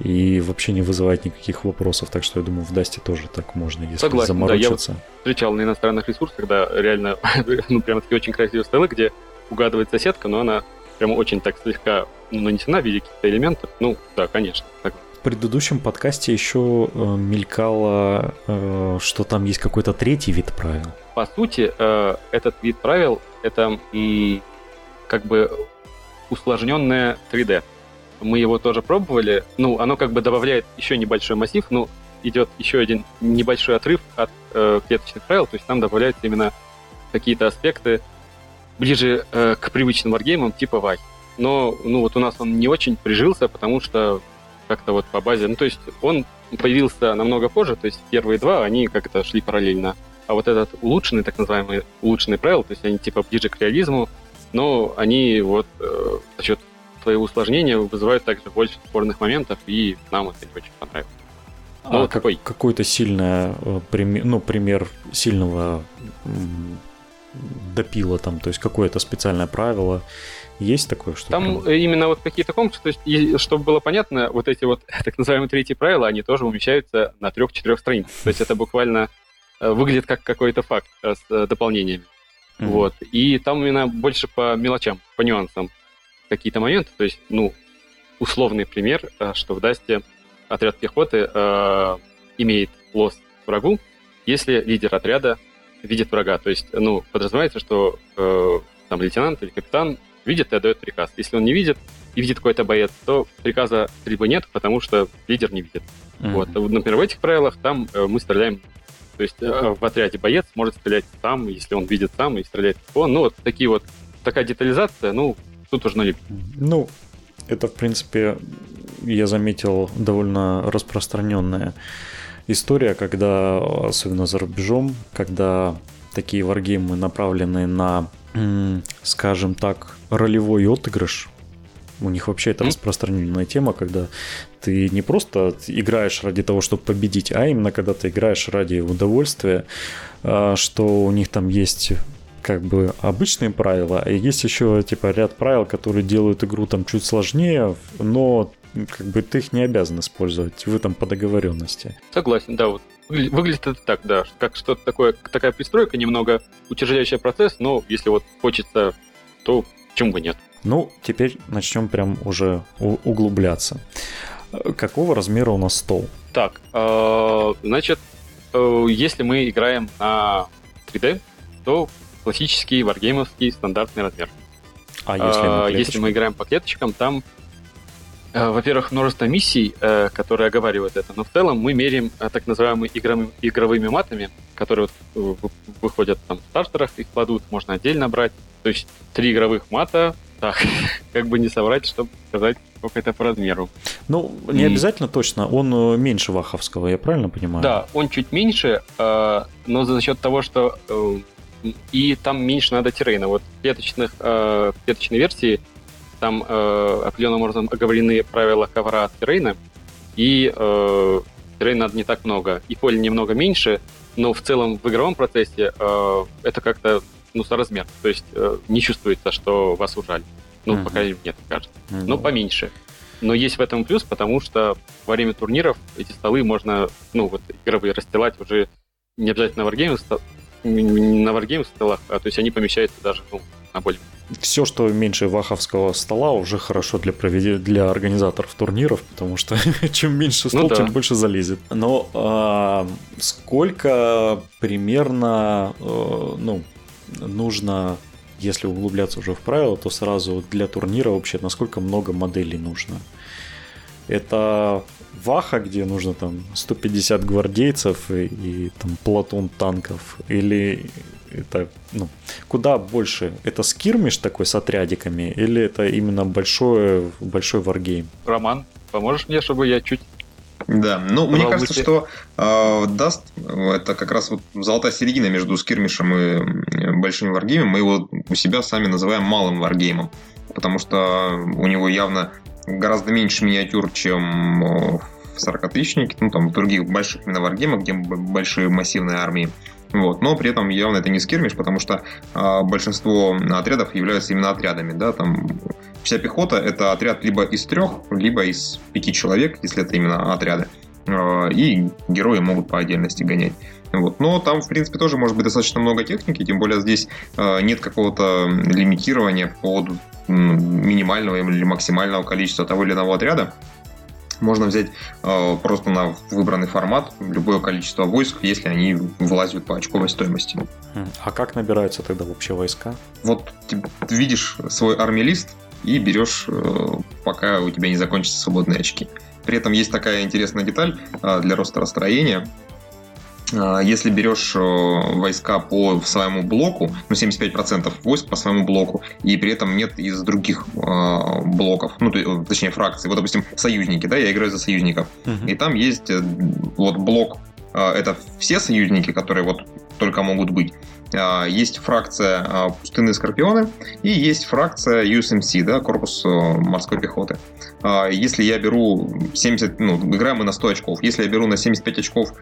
и вообще не вызывает никаких вопросов. Так что я думаю, в Дасте тоже так можно, если Согласен, заморочиться. Да, я вот встречал на иностранных ресурсах, да, реально, ну, прям такие очень красивые столы, где угадывается сетка, но она прям очень так слегка ну, нанесена в виде каких-то элементов. Ну, да, конечно. Так. В предыдущем подкасте еще э, мелькало, э, что там есть какой-то третий вид правил. По сути, э, этот вид правил это м, как бы усложненное 3D. Мы его тоже пробовали. Ну, оно как бы добавляет еще небольшой массив, ну, идет еще один небольшой отрыв от э, клеточных правил, то есть там добавляются именно какие-то аспекты, ближе э, к привычным варгеймам типа Вай. Но, ну, вот у нас он не очень прижился, потому что как-то вот по базе... Ну, то есть он появился намного позже, то есть первые два, они как-то шли параллельно. А вот этот улучшенный, так называемый улучшенный правил, то есть они типа ближе к реализму, но они вот э, за счет своего усложнения вызывают также больше спорных моментов, и нам это не очень понравилось. Ну, а вот как, такой. какой-то сильный, э, пример, ну, пример сильного допила там, то есть какое-то специальное правило. Есть такое, что Там прям... именно вот какие-то конкурсы, то есть, чтобы было понятно, вот эти вот так называемые третьи правила, они тоже умещаются на трех-четырех страницах. То есть это буквально э, выглядит как какой-то факт э, с э, дополнениями. Mm-hmm. Вот. И там именно больше по мелочам, по нюансам какие-то моменты. То есть, ну, условный пример, что в Дасте отряд пехоты э, имеет лос врагу, если лидер отряда видит врага. То есть, ну, подразумевается, что э, там лейтенант или капитан видит и отдает приказ. Если он не видит и видит какой-то боец, то приказа либо нет, потому что лидер не видит. Mm-hmm. Вот. Например, в этих правилах там э, мы стреляем то есть э, в отряде боец может стрелять сам, если он видит сам, и стрелять он. Ну, вот такие вот, такая детализация, ну, тут нужно любить. Ну, это, в принципе, я заметил, довольно распространенная история, когда, особенно за рубежом, когда такие варгеймы направлены на, скажем так, ролевой отыгрыш, у них вообще это распространенная тема, когда ты не просто играешь ради того, чтобы победить, а именно когда ты играешь ради удовольствия, а, что у них там есть как бы обычные правила, а есть еще типа ряд правил, которые делают игру там чуть сложнее, но как бы ты их не обязан использовать, вы там по договоренности. Согласен, да, вот выглядит это так, да, как что-то такое, такая пристройка немного утяжеляющая процесс, но если вот хочется, то почему бы нет. Ну, теперь начнем прям уже углубляться. Какого размера у нас стол? Так, э, значит, э, если мы играем на 3D, то классический варгеймовский стандартный размер. А если, э, если мы играем по клеточкам, там, во-первых, множество миссий, которые оговаривают это, но в целом мы меряем так называемыми игровыми, матами, которые выходят там в стартерах, их кладут, можно отдельно брать. То есть три игровых мата так, как бы не соврать, чтобы сказать, сколько это по размеру. Ну, не и... обязательно точно, он э, меньше Ваховского, я правильно понимаю? Да, он чуть меньше, э, но за счет того, что э, и там меньше надо террейна. Вот в клеточных, в клеточной версии там определенным образом оговорены правила ковра от террейна, и террейна надо не так много, и поле немного меньше, но в целом в игровом процессе это как-то ну, соразмер. То есть э, не чувствуется, что вас ужали. Ну, uh-huh. пока мне так кажется. Uh-huh. Но поменьше. Но есть в этом плюс, потому что во время турниров эти столы можно, ну, вот, игровые расстилать уже не обязательно на Wargame, на Wargame столах, а то есть они помещаются даже, ну, на более все, что меньше ваховского стола, уже хорошо для, проведения, для организаторов турниров, потому что чем меньше стол, ну, да. тем больше залезет. Но а, сколько примерно, а, ну, нужно, если углубляться уже в правила, то сразу для турнира вообще насколько много моделей нужно. Это Ваха, где нужно там 150 гвардейцев и, и там платон танков, или это, ну, куда больше? Это скирмиш такой с отрядиками, или это именно большой, большой варгейм? Роман, поможешь мне, чтобы я чуть да, ну мне кажется, что э, Dust это как раз вот золотая середина между скирмишем и большим варгеймом. Мы его у себя сами называем малым варгеймом, потому что у него явно гораздо меньше миниатюр, чем в 40-тысячнике, ну там в других больших именно варгеймах, где большие массивные армии. Вот. Но при этом явно это не скирмиш, потому что э, большинство отрядов являются именно отрядами. Да? Там вся пехота это отряд либо из трех, либо из пяти человек, если это именно отряды. Э, и герои могут по отдельности гонять. Вот. Но там, в принципе, тоже может быть достаточно много техники, тем более здесь э, нет какого-то лимитирования под минимального или максимального количества того или иного отряда. Можно взять э, просто на выбранный формат любое количество войск, если они влазят по очковой стоимости. А как набираются тогда вообще войска? Вот ты видишь свой армилист и берешь, э, пока у тебя не закончатся свободные очки. При этом есть такая интересная деталь э, для роста расстроения. А, если берешь э, войска по своему блоку, ну 75% войск по своему блоку, и при этом нет из других э, блоков, ну точнее фракций, вот допустим союзники, да, я играю за союзников, uh-huh. и там есть э, вот блок, это все союзники, которые вот только могут быть, а, есть фракция а, пустынные скорпионы и есть фракция USMC, да, корпус э, морской пехоты. А, если я беру 70, ну, играем мы на 100 очков, если я беру на 75 очков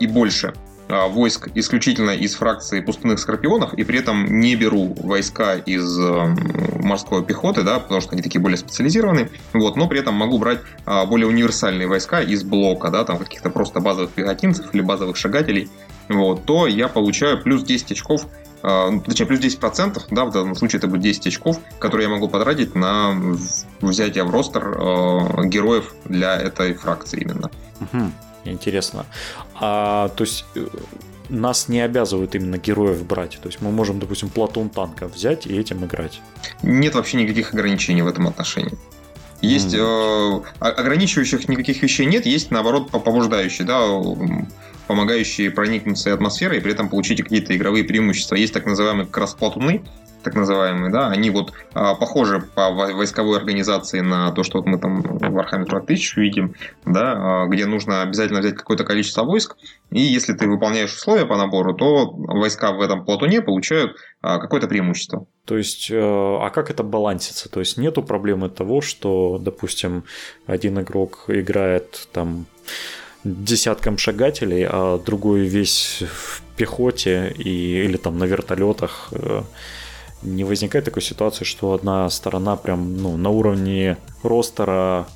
и больше войск исключительно из фракции пустынных скорпионов и при этом не беру войска из э, морской пехоты, да, потому что они такие более специализированные, вот, но при этом могу брать более универсальные войска из блока, да, там каких-то просто базовых пехотинцев или базовых шагателей, вот, то я получаю плюс 10 очков а, ну, точнее, плюс 10%, да, в данном случае это будет 10 очков, которые я могу потратить на взятие в ростер э, героев для этой фракции именно. Угу. Интересно. А, то есть э, нас не обязывают именно героев брать. То есть мы можем, допустим, платун танка взять и этим играть. Нет вообще никаких ограничений в этом отношении. Есть mm. э, ограничивающих никаких вещей нет, есть наоборот побуждающие, да, помогающие проникнуться атмосферой и при этом получить какие-то игровые преимущества. Есть так называемые как раз платуны, так называемые, да, они вот а, похожи по войсковой организации на то, что вот мы там в Warhammer 40 тысяч видим, да, а, где нужно обязательно взять какое-то количество войск, и если ты выполняешь условия по набору, то войска в этом платуне получают а, какое-то преимущество. То есть, э, а как это балансится? То есть, нету проблемы того, что, допустим, один игрок играет там десятком шагателей, а другой весь в пехоте и, или там на вертолетах э, не возникает такой ситуации, что одна сторона прям ну, на уровне ростера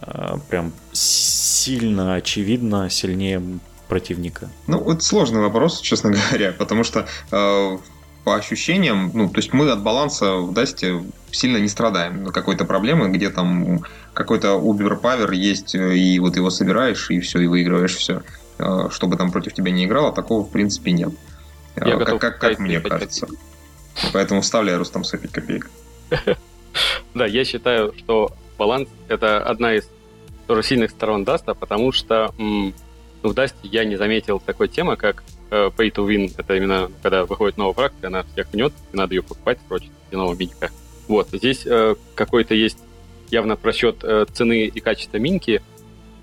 э, прям сильно очевидно сильнее противника? Ну, это сложный вопрос, честно говоря, потому что э, по ощущениям, ну, то есть мы от баланса в Дасте сильно не страдаем. Какой-то проблемы, где там какой-то Uber Power есть, э, и вот его собираешь, и все, и выигрываешь все. Э, чтобы там против тебя не играло, такого в принципе нет. Я как, как, как мне кажется. Копеек. Поэтому вставляю Рустам свои 5 копеек. Да, я считаю, что баланс — это одна из тоже сильных сторон Dust а, потому что ну, в Dust е я не заметил такой темы, как э, Pay to Win. Это именно когда выходит новая фракция, она всех гнет, и надо ее покупать, короче, при новом миника. Вот, здесь э, какой-то есть явно просчет э, цены и качества минки,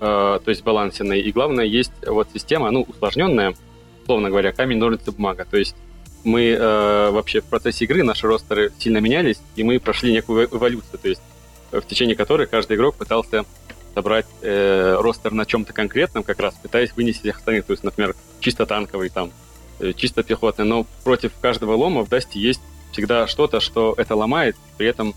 э, то есть балансенной, и главное, есть вот система, ну, усложненная, условно говоря, камень, ножницы, бумага. То есть мы э, вообще в процессе игры, наши ростеры сильно менялись, и мы прошли некую эволюцию, то есть э, в течение которой каждый игрок пытался собрать э, ростер на чем-то конкретном, как раз пытаясь вынести всех остальных, то есть, например, чисто танковый, там, э, чисто пехотный, но против каждого лома в Дасте есть всегда что-то, что это ломает, при этом,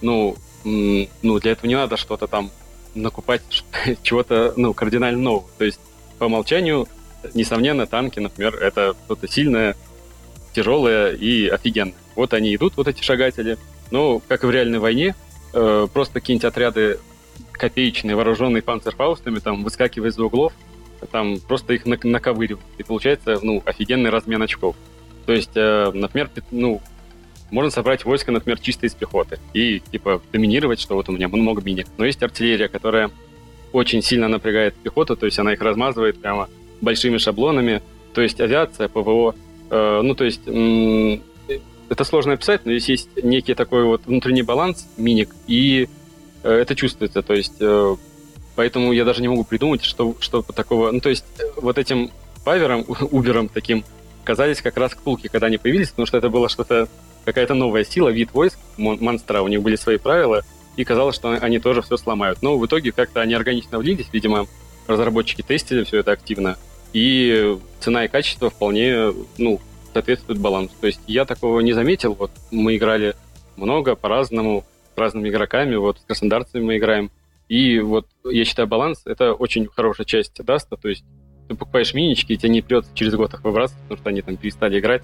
ну, ну, для этого не надо что-то там накупать, чего-то, ну, кардинально нового, то есть по умолчанию, несомненно, танки, например, это что-то сильное, тяжелая и офигенная. Вот они идут, вот эти шагатели. Но, как и в реальной войне, э, просто какие-нибудь отряды копеечные, вооруженные панцерфаустами, там, выскакивая из углов, там просто их наковыривают. И получается, ну, офигенный размен очков. То есть, э, например, ну, можно собрать войско, например, чисто из пехоты и, типа, доминировать, что вот у меня много миник. Но есть артиллерия, которая очень сильно напрягает пехоту, то есть она их размазывает прямо большими шаблонами. То есть авиация, ПВО Э, ну, то есть, это сложно описать, но здесь есть некий такой вот внутренний баланс, миник, и это чувствуется. То есть, э, поэтому я даже не могу придумать, что, что такого... Ну, то есть, вот этим павером, убером таким, казались как раз ктулки, когда они появились, потому что это было что-то, какая-то новая сила, вид войск, монстра, у них были свои правила, и казалось, что они тоже все сломают. Но в итоге как-то они органично влились, видимо, разработчики тестили все это активно, и цена и качество вполне, ну, соответствуют балансу. То есть я такого не заметил. Вот мы играли много, по-разному, разными игроками, вот с краснодарцами мы играем. И вот я считаю, баланс — это очень хорошая часть даста, то есть ты покупаешь минички, и тебе не придется через год их выбрасывать, потому что они там перестали играть.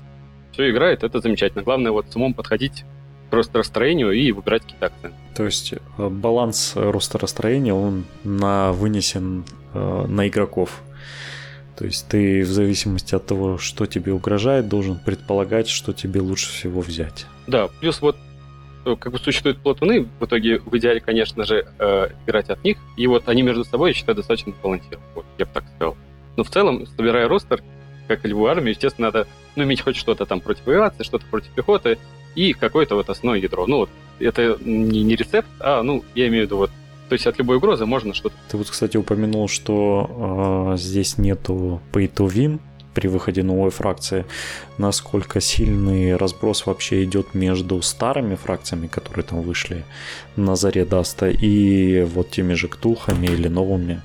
Все играет, это замечательно. Главное вот с умом подходить к ростостроению и выбирать какие-то акции. То есть э, баланс ростостроения, он на вынесен э, на игроков. То есть ты в зависимости от того, что тебе угрожает, должен предполагать, что тебе лучше всего взять. Да, плюс вот э, как бы существуют платуны, в итоге в идеале, конечно же, э, играть от них, и вот они между собой, я считаю, достаточно балансированы, вот, я бы так сказал. Но в целом, собирая ростер, как и любую армию, естественно, надо ну, иметь хоть что-то там против авиации, что-то против пехоты и какое-то вот основное ядро. Ну вот, это не, не рецепт, а, ну, я имею в виду вот то есть от любой угрозы можно что-то. Ты вот, кстати, упомянул, что э, здесь нету pay to win при выходе новой фракции. Насколько сильный разброс вообще идет между старыми фракциями, которые там вышли на заре Dust а, и вот теми же Ктулхами или новыми?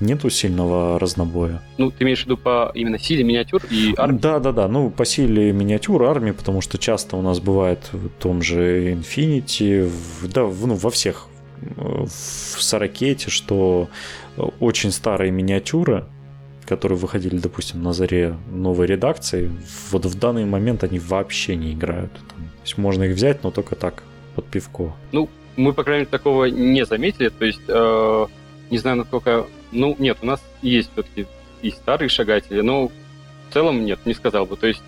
нету сильного разнобоя. Ну, ты имеешь в виду по именно силе миниатюр и армии? Да, да, да. Ну, по силе миниатюр армии, потому что часто у нас бывает в том же Infinity, в, да, в, ну, во всех в Сорокете, что очень старые миниатюры, которые выходили, допустим, на заре новой редакции, вот в данный момент они вообще не играют. То есть можно их взять, но только так, под пивко. Ну, мы, по крайней мере, такого не заметили. То есть, э, не знаю, насколько Ну, нет, у нас есть все-таки и старые шагатели, но в целом нет, не сказал бы. То есть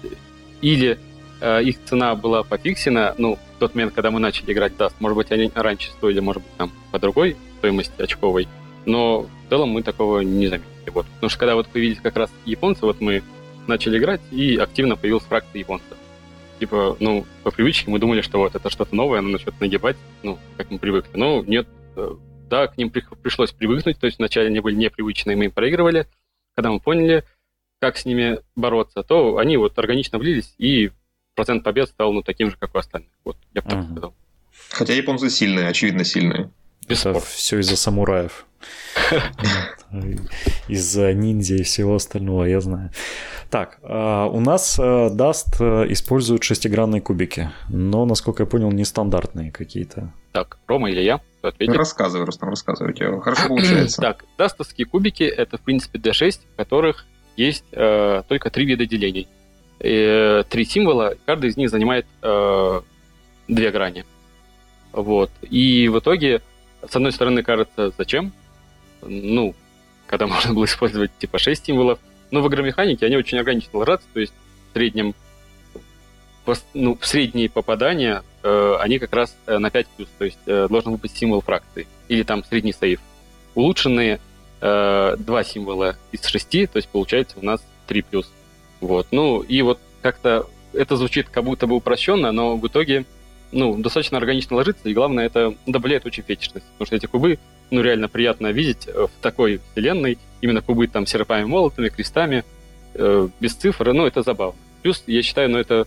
или э, их цена была пофиксена, ну, в тот момент, когда мы начали играть Dust, может быть, они раньше стоили, может быть, там по другой стоимости очковой, но в целом мы такого не заметили. Вот. Потому что когда вот появились как раз японцы, вот мы начали играть, и активно появилась фракция японцев. Типа, ну, по привычке мы думали, что вот это что-то новое, оно начнет нагибать, ну, как мы привыкли. Но нет, э, да, к ним пришлось привыкнуть, то есть вначале они были непривычные, мы им проигрывали. Когда мы поняли, как с ними бороться, то они вот органично влились, и процент побед стал ну, таким же, как у остальных. Вот, я бы так сказал. Хотя японцы сильные, очевидно сильные. Без Это все из-за самураев. Из-за ниндзя и всего остального, я знаю. Так, а, у нас Даст э, э, использует шестигранные кубики, но, насколько я понял, нестандартные какие-то. Так, Рома или я? Рассказывай, Рустам, рассказывай. У тебя хорошо получается. Так, дастовские кубики — это, в принципе, D6, в которых есть э, только три вида делений. Э, три символа, каждый из них занимает э, две грани. Вот. И в итоге, с одной стороны, кажется, зачем? Ну, когда можно было использовать типа 6 символов. Но в игромеханике они очень органично ложатся, то есть в среднем ну, средние попадания, э, они как раз э, на 5 плюс, то есть э, должен быть символ фракции, или там средний сейф. Улучшенные э, два символа из 6, то есть получается у нас 3 плюс. Вот. Ну, и вот как-то это звучит как будто бы упрощенно, но в итоге ну, достаточно органично ложится, и главное, это добавляет очень фетишность, потому что эти кубы, ну, реально приятно видеть э, в такой вселенной, именно кубы там серпами молотами, крестами, э, без цифр, ну, это забавно. Плюс, я считаю, ну, это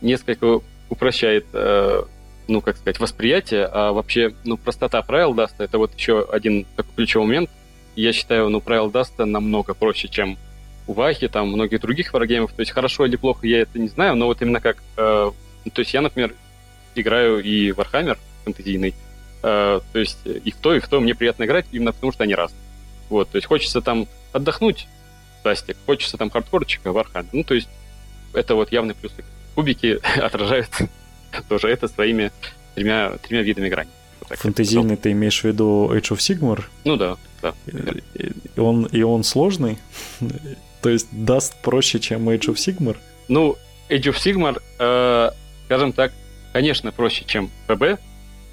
несколько упрощает, э, ну, как сказать, восприятие, а вообще, ну, простота правил даста, это вот еще один такой ключевой момент. Я считаю, ну, правил даста намного проще, чем у Вахи, там, многих других варгеймов. То есть хорошо или плохо, я это не знаю, но вот именно как... Э, то есть я, например, играю и Warhammer фэнтезийный, э, то есть и в то, и в то мне приятно играть, именно потому что они разные. Вот, то есть хочется там отдохнуть, Тастик, хочется там хардкорчика, Warhammer. Ну, то есть это вот явный плюс. Кубики отражают тоже это своими тремя, тремя видами грани. Вот Фэнтезийный ты имеешь в виду Age of Sigmar? Ну да, да. И он, и он сложный? То есть даст проще, чем Age of Sigmar? Ну, Age of Sigmar, э, скажем так, конечно, проще, чем ПБ,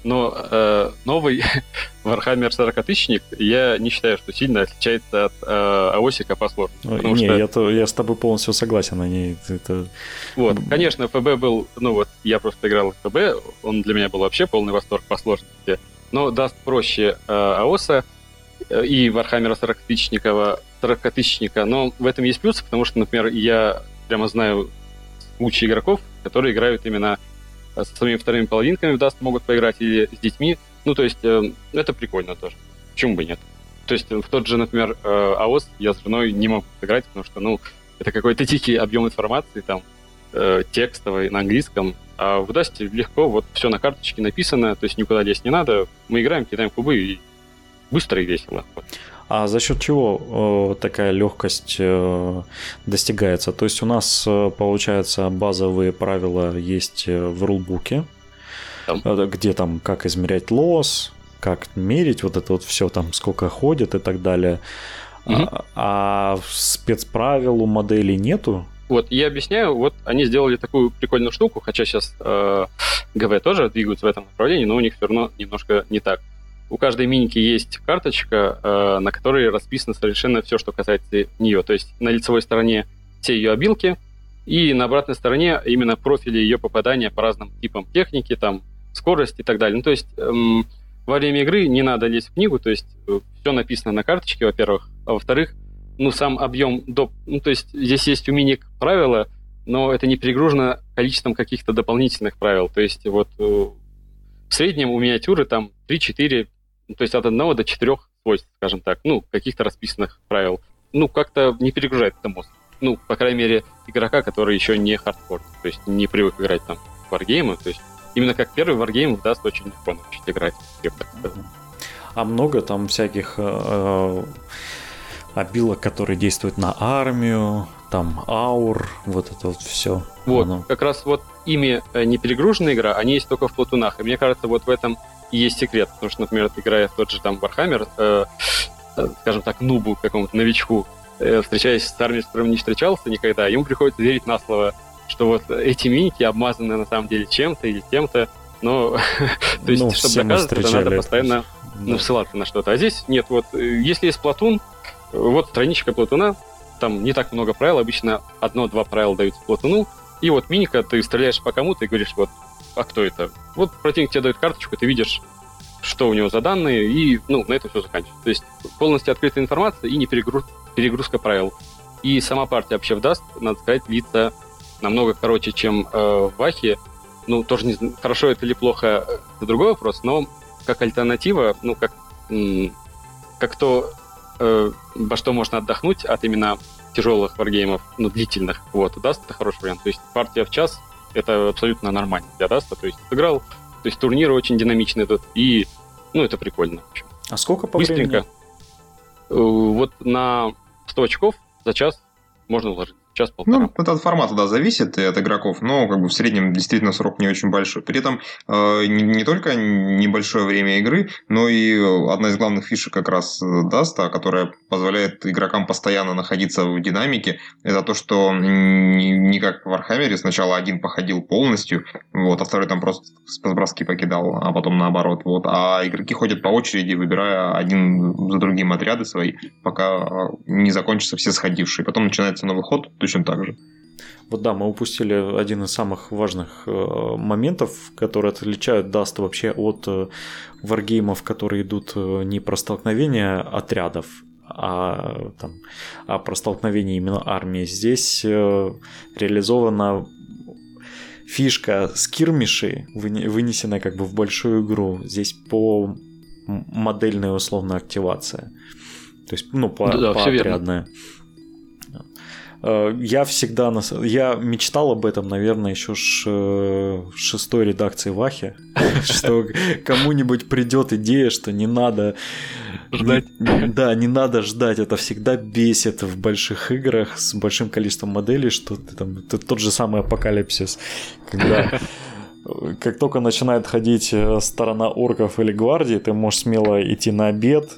но э, новый Warhammer 40 тысячник я не считаю, что сильно отличается от э, АОСика по сложности. Не, что... я, то, я с тобой полностью согласен. Они, это... Вот, конечно, ФБ был, ну вот, я просто играл в ФБ, он для меня был вообще полный восторг по сложности, но даст проще э, АОСа э, и Warhammer 40 тысячника, 40 тысячника, но в этом есть плюсы, потому что, например, я прямо знаю кучу игроков, которые играют именно со своими вторыми половинками в Dust могут поиграть или с детьми. Ну, то есть, э, это прикольно тоже. Почему бы нет? То есть, в тот же, например, э, АОС я с женой не могу играть, потому что, ну, это какой-то дикий объем информации, там, э, текстовой на английском. А в Dust легко, вот все на карточке написано, то есть никуда лезть не надо. Мы играем, кидаем кубы и быстро и весело. Вот. А за счет чего э, такая легкость э, достигается? То есть у нас, э, получается, базовые правила есть в рулбуке, где там как измерять лос, как мерить вот это вот все там, сколько ходит и так далее. Угу. А, а спецправил у моделей нету? Вот, я объясняю, вот они сделали такую прикольную штуку, хотя сейчас э, ГВ тоже двигаются в этом направлении, но у них все равно немножко не так у каждой миники есть карточка, э, на которой расписано совершенно все, что касается нее. То есть на лицевой стороне все ее обилки, и на обратной стороне именно профили ее попадания по разным типам техники, там, скорость и так далее. Ну, то есть эм, во время игры не надо лезть в книгу, то есть э, все написано на карточке, во-первых, а во-вторых, ну, сам объем доп... Ну, то есть здесь есть у миник правила, но это не перегружено количеством каких-то дополнительных правил. То есть вот э, в среднем у миниатюры там 3-4 ну, то есть от одного до четырех свойств, скажем так, ну, каких-то расписанных правил. Ну, как-то не перегружает это мозг. Ну, по крайней мере, игрока, который еще не хардкор, то есть не привык играть там в варгеймы, то есть именно как первый варгейм Dust очень легко научить играть. А много там всяких э, обилок, которые действуют на армию, там аур, вот это вот все. Вот, Оно. как раз вот ими э, не перегруженная игра, они есть только в платунах. И мне кажется, вот в этом и есть секрет. Потому что, например, играя в тот же там Warhammer, э, э, скажем так, нубу, какому-то новичку, э, встречаясь с армией, с которым не встречался никогда, ему приходится верить на слово, что вот эти миники обмазаны на самом деле чем-то или тем-то, но, то есть, ну, чтобы доказать, это надо постоянно ну, ссылаться на что-то. А здесь нет, вот, если есть Платун, вот страничка Платуна, там не так много правил, обычно одно-два правила дают Платуну, и вот миника, ты стреляешь по кому-то и говоришь, вот, а кто это? Вот противник тебе дает карточку, ты видишь, что у него за данные, и, ну, на этом все заканчивается. То есть полностью открытая информация и не перегруз, перегрузка правил. И сама партия вообще в даст, надо сказать, длится намного короче, чем э, в Вахе. Ну, тоже не хорошо это или плохо, это другой вопрос, но как альтернатива, ну, как, как то, э, во что можно отдохнуть от именно тяжелых варгеймов, ну, длительных, вот, Dust это хороший вариант. То есть партия в час это абсолютно нормально для Dust а. То есть сыграл, то есть турниры очень динамичные тут, и, ну, это прикольно. А сколько по Быстренько. Времени? Э, вот на 100 очков за час можно вложить час-полтора. Ну, это от формата, да, зависит и от игроков, но как бы в среднем действительно срок не очень большой. При этом э, не, не только небольшое время игры, но и одна из главных фишек как раз Dust а, которая позволяет игрокам постоянно находиться в динамике, это то, что не, не как в Warhammer е сначала один походил полностью, вот, а второй там просто спасброски покидал, а потом наоборот, вот, а игроки ходят по очереди, выбирая один за другим отряды свои, пока не закончатся все сходившие. Потом начинается новый ход, точно так же. Вот да, мы упустили один из самых важных э, моментов, которые отличают Даст вообще от э, варгеймов, которые идут э, не про столкновение отрядов, а, там, а про столкновение именно армии. Здесь э, реализована фишка скирмиши, вынесенная как бы в большую игру. Здесь по модельная условно активация. То есть, ну, по, да, по отрядная. Верно. Э, я всегда, я мечтал об этом, наверное, еще с э, шестой редакции Вахи, что кому-нибудь придет идея, что не надо ждать. Да, не надо ждать, это всегда бесит в больших играх с большим количеством моделей, что ты там, это тот же самый апокалипсис, когда как только начинает ходить э, сторона орков или гвардии, ты можешь смело идти на обед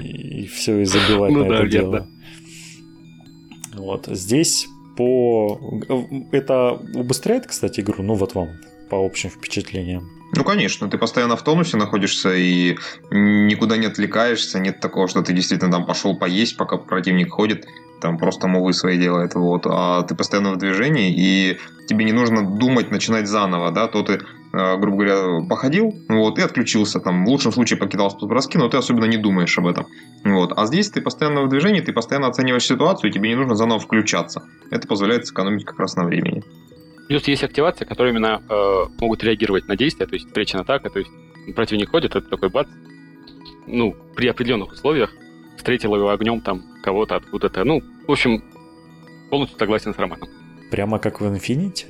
и, и все и забивать ну, на да, это дело. Вот здесь по... Это убыстряет, кстати, игру? Ну вот вам, по общим впечатлениям. Ну, конечно, ты постоянно в тонусе находишься и никуда не отвлекаешься, нет такого, что ты действительно там пошел поесть, пока противник ходит, там просто мовы свои делает, вот, а ты постоянно в движении, и тебе не нужно думать, начинать заново, да, то ты грубо говоря, походил, вот, и отключился, там, в лучшем случае покидал спуск-броски, но ты особенно не думаешь об этом, вот, а здесь ты постоянно в движении, ты постоянно оцениваешь ситуацию, и тебе не нужно заново включаться, это позволяет сэкономить как раз на времени. Плюс есть активации, которые именно э, могут реагировать на действия, то есть встреча атака, то есть противник ходит, это такой бац, ну, при определенных условиях, встретил его огнем там кого-то откуда-то, ну, в общем, полностью согласен с Романом. Прямо как в Infinity?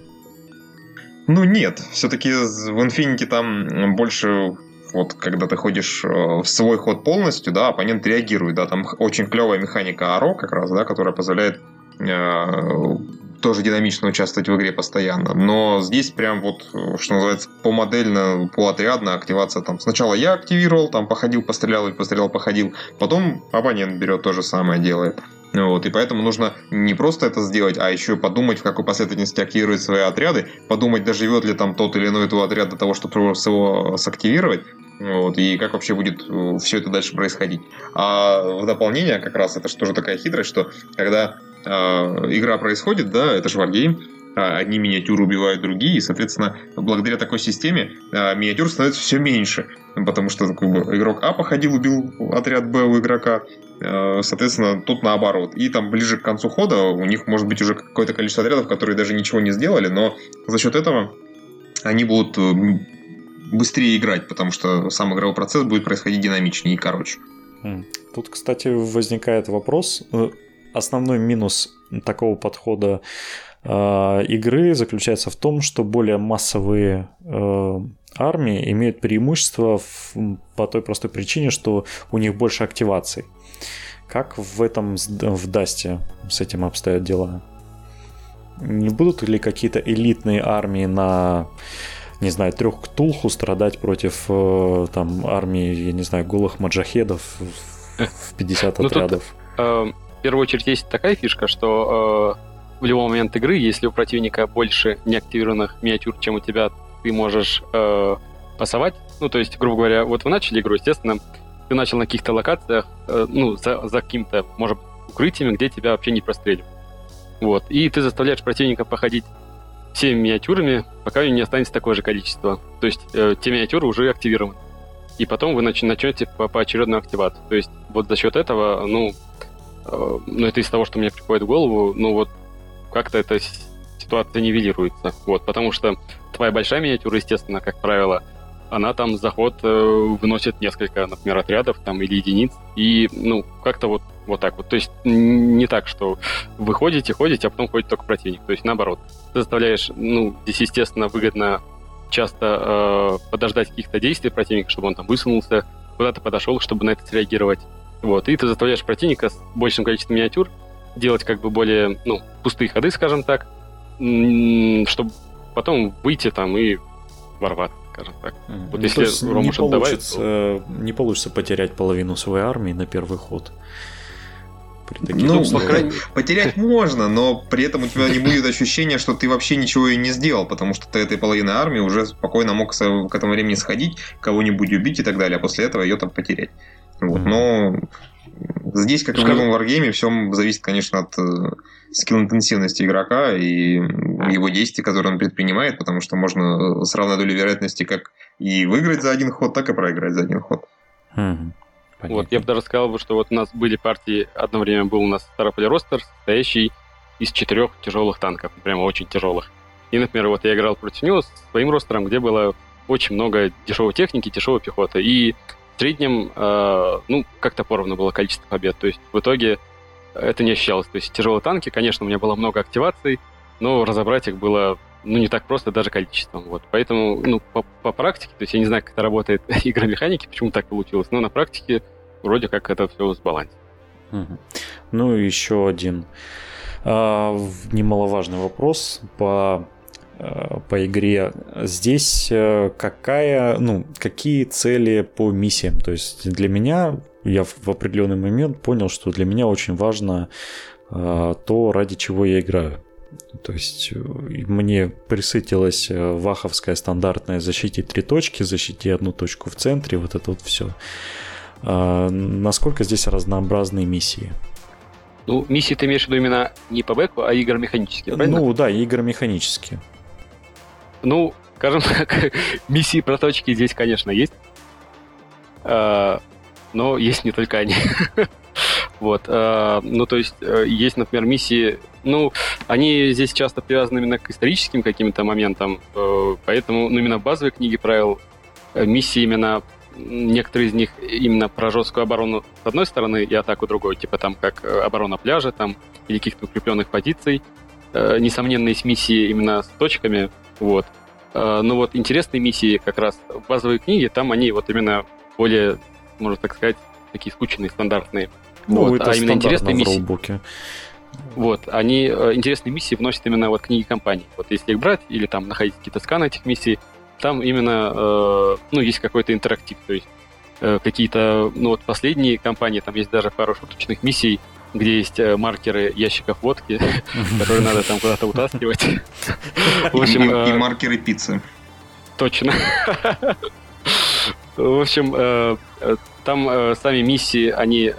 Ну нет, все-таки в Infinity там больше вот когда ты ходишь э, в свой ход полностью, да, оппонент реагирует, да, там очень клевая механика Аро как раз, да, которая позволяет э, тоже динамично участвовать в игре постоянно. Но здесь прям вот, что называется, по модельно, по отрядно активация там. Сначала я активировал, там походил, пострелял и пострелял, походил. Потом оппонент берет то же самое, делает. Вот, и поэтому нужно не просто это сделать, а еще подумать, в какой последовательности активировать свои отряды, подумать, доживет ли там тот или иной этого отряд до того, чтобы его сактивировать, вот, и как вообще будет э, все это дальше происходить. А в дополнение как раз это же тоже такая хитрость, что когда э, игра происходит, да, это же варгейм, одни миниатюры убивают другие, и, соответственно, благодаря такой системе э, миниатюр становится все меньше, потому что как бы, игрок А походил, убил отряд Б у игрока, Э, соответственно, тут наоборот. И там ближе к концу хода у них может быть уже какое-то количество отрядов, которые даже ничего не сделали, но за счет этого они будут быстрее играть, потому что сам игровой процесс будет происходить динамичнее и короче. Тут, кстати, возникает вопрос. Э, основной минус такого подхода игры заключается в том, что более массовые э, армии имеют преимущество в, по той простой причине, что у них больше активаций. Как в этом в Дасте с этим обстоят дела? Не будут ли какие-то элитные армии на не знаю, трех ктулху страдать против э, там армии, я не знаю, голых маджахедов в 50 ну, отрядов. Тут, э, в первую очередь есть такая фишка, что э, в любой момент игры, если у противника больше неактивированных миниатюр, чем у тебя, ты можешь э, пасовать. Ну, то есть, грубо говоря, вот вы начали игру, естественно, ты начал на каких-то локациях, э, ну, за, за каким-то, может укрытиями, где тебя вообще не простреливают. Вот. И ты заставляешь противника походить всеми миниатюрами, пока не останется такое же количество. То есть э, те миниатюры уже активированы. И потом вы нач- начнете по поочередную активацию. То есть вот за счет этого, ну, э, ну это из того, что мне приходит в голову, ну вот как-то эта ситуация нивелируется. Вот, потому что твоя большая миниатюра, естественно, как правило, она там заход э, выносит несколько, например, отрядов там или единиц, и, ну, как-то вот, вот так вот. То есть не так, что вы ходите, ходите, а потом ходит только противник. То есть наоборот. Ты заставляешь, ну, здесь, естественно, выгодно часто э, подождать каких-то действий противника, чтобы он там высунулся, куда-то подошел, чтобы на это среагировать. Вот, и ты заставляешь противника с большим количеством миниатюр делать как бы более, ну, пустые ходы, скажем так, чтобы потом выйти там и ворваться скажем так. Mm-hmm. Вот ну, если Рома не получится, то... не получится потерять половину своей армии на первый ход. ну, по крайней потерять можно, но при этом у тебя не будет ощущения, что ты вообще ничего и не сделал, потому что ты этой половины армии уже спокойно мог к этому времени сходить, кого-нибудь убить и так далее, а после этого ее там потерять. Вот. Mm-hmm. Но здесь, как и в любом варгейме, все зависит, конечно, от э, скилл-интенсивности игрока и его действий, которые он предпринимает, потому что можно с равной долей вероятности как и выиграть за один ход, так и проиграть за один ход. Понятно. Вот, я бы даже сказал, бы, что вот у нас были партии, одно время был у нас Старополь ростер, состоящий из четырех тяжелых танков, прямо очень тяжелых. И, например, вот я играл против него с своим ростером, где было очень много дешевой техники, дешевой пехоты. И среднем, э, ну, как-то поровну было количество побед. То есть в итоге это не ощущалось. То есть тяжелые танки, конечно, у меня было много активаций, но разобрать их было ну, не так просто даже количеством. Вот. Поэтому, ну, по, по практике, то есть я не знаю, как это работает игромеханики, почему так получилось, но на практике вроде как это все сбалансировано. Угу. Ну, еще один а, немаловажный вопрос по по игре. Здесь э, какая, ну, какие цели по миссиям? То есть для меня я в определенный момент понял, что для меня очень важно э, то, ради чего я играю. То есть э, мне присытилась э, ваховская стандартная защите три точки, защите одну точку в центре, вот это вот все. Насколько здесь разнообразные миссии? Ну, миссии ты имеешь в виду именно не по бэку, а игр механические, правильно? Ну да, игры механические. Ну, скажем так, миссии про точки здесь, конечно, есть. А, но есть не только они. Вот, э, ну, то есть, э, есть, например, миссии, ну, они здесь часто привязаны именно к историческим каким-то моментам, э, поэтому, ну, именно в базовой книге правил миссии именно, некоторые из них именно про жесткую оборону с одной стороны и атаку другой, типа там как оборона пляжа там или каких-то укрепленных позиций. Несомненно, есть миссии именно с точками, вот. Но вот интересные миссии как раз в базовой книге, там они вот именно более можно так сказать, такие скучные, стандартные. Ну, вот. это а именно интересные миссии. Роубуке. Вот, они э, интересные миссии вносят именно вот книги компаний. Вот если их брать или там находить какие-то сканы этих миссий, там именно, э, ну, есть какой-то интерактив, то есть э, какие-то, ну, вот последние компании, там есть даже пару шуточных миссий, где есть э, маркеры ящиков водки, которые надо там куда-то утаскивать. И маркеры пиццы. Точно. В общем, э, э, там э, сами миссии, они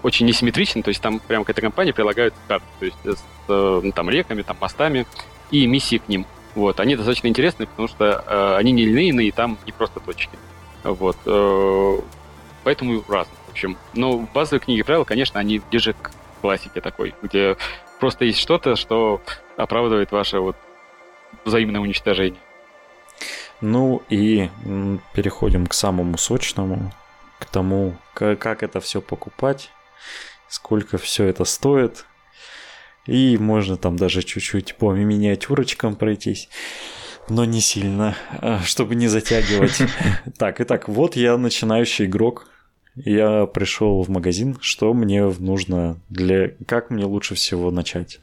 очень несимметричны, то есть там прямо к этой компании прилагают карты, то есть с ну, там реками, там мостами и миссии к ним. Вот, они достаточно интересны, потому что э, они не линейные, и там не просто точки. Вот, э, поэтому разные, общем. Но базовые книги правил, конечно, они ближе к классике такой, где просто есть что-то, что оправдывает ваше вот взаимное уничтожение. Ну и переходим к самому сочному, к тому, как это все покупать, сколько все это стоит. И можно там даже чуть-чуть по миниатюрочкам пройтись, но не сильно, а, чтобы не затягивать. Так, итак, вот я начинающий игрок. Я пришел в магазин, что мне нужно для... Как мне лучше всего начать?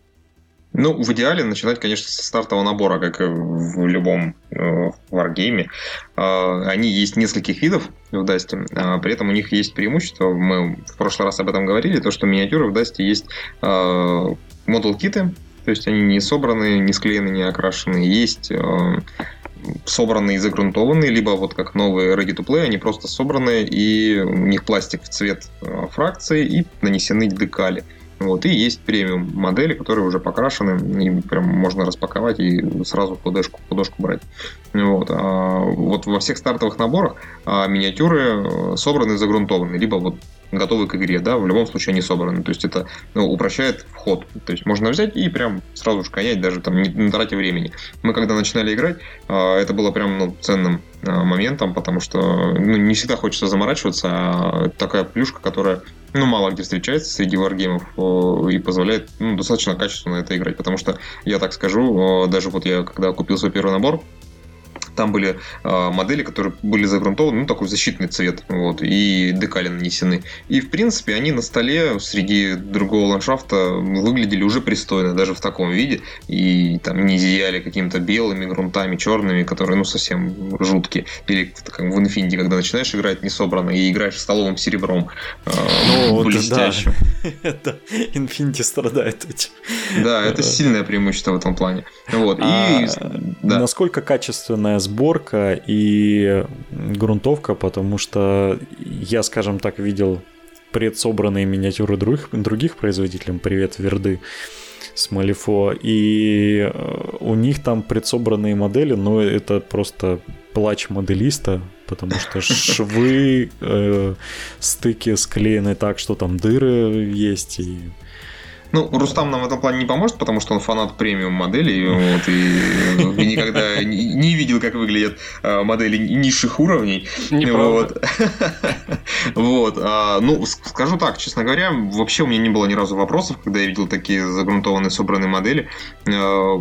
Ну, в идеале начинать, конечно, со стартового набора, как в любом э, варгейме. Э, они есть нескольких видов в Дасте, э, при этом у них есть преимущество, мы в прошлый раз об этом говорили, то, что миниатюры в Дасте есть э, модул-киты, то есть они не собраны, не склеены, не окрашены. Есть собранные и загрунтованные, либо вот как новые Ready to Play, они просто собраны, и у них пластик в цвет э, фракции и нанесены декали. Вот, и есть премиум модели, которые уже покрашены, и прям можно распаковать и сразу флешку, флешку брать. Вот, а вот во всех стартовых наборах а, миниатюры э, собраны и загрунтованы, либо вот готовы к игре, да, в любом случае они собраны. То есть это ну, упрощает вход. То есть можно взять и прям сразу же конять, даже там не, не тратя времени. Мы когда начинали играть, а, это было прям ну, ценным а, моментом, потому что ну, не всегда хочется заморачиваться, а такая плюшка, которая ну, мало где встречается среди варгеймов и позволяет ну, достаточно качественно это играть. Потому что, я так скажу, даже вот я когда купил свой первый набор, там были э, модели, которые были загрунтованы, ну, такой защитный цвет, вот, и декали нанесены. И, в принципе, они на столе среди другого ландшафта выглядели уже пристойно, даже в таком виде, и там не зияли какими-то белыми грунтами, черными, которые, ну, совсем жуткие. Или как в Infinity, когда начинаешь играть не собрано и играешь столовым серебром э, ну, блестящим. Это Infinity страдает этим. Да, это сильное преимущество в этом плане. Вот. И, а, Насколько качественная сборка и грунтовка, потому что я, скажем так, видел предсобранные миниатюры других, других производителей, привет, Верды, с Малифо, и э, у них там предсобранные модели, но это просто плач моделиста, потому что швы, э, стыки склеены так, что там дыры есть, и ну, Рустам нам в этом плане не поможет, потому что он фанат премиум моделей, вот, и, и никогда не видел, как выглядят а, модели низших уровней. Вот. вот. А, ну, скажу так, честно говоря, вообще у меня не было ни разу вопросов, когда я видел такие загрунтованные собранные модели а,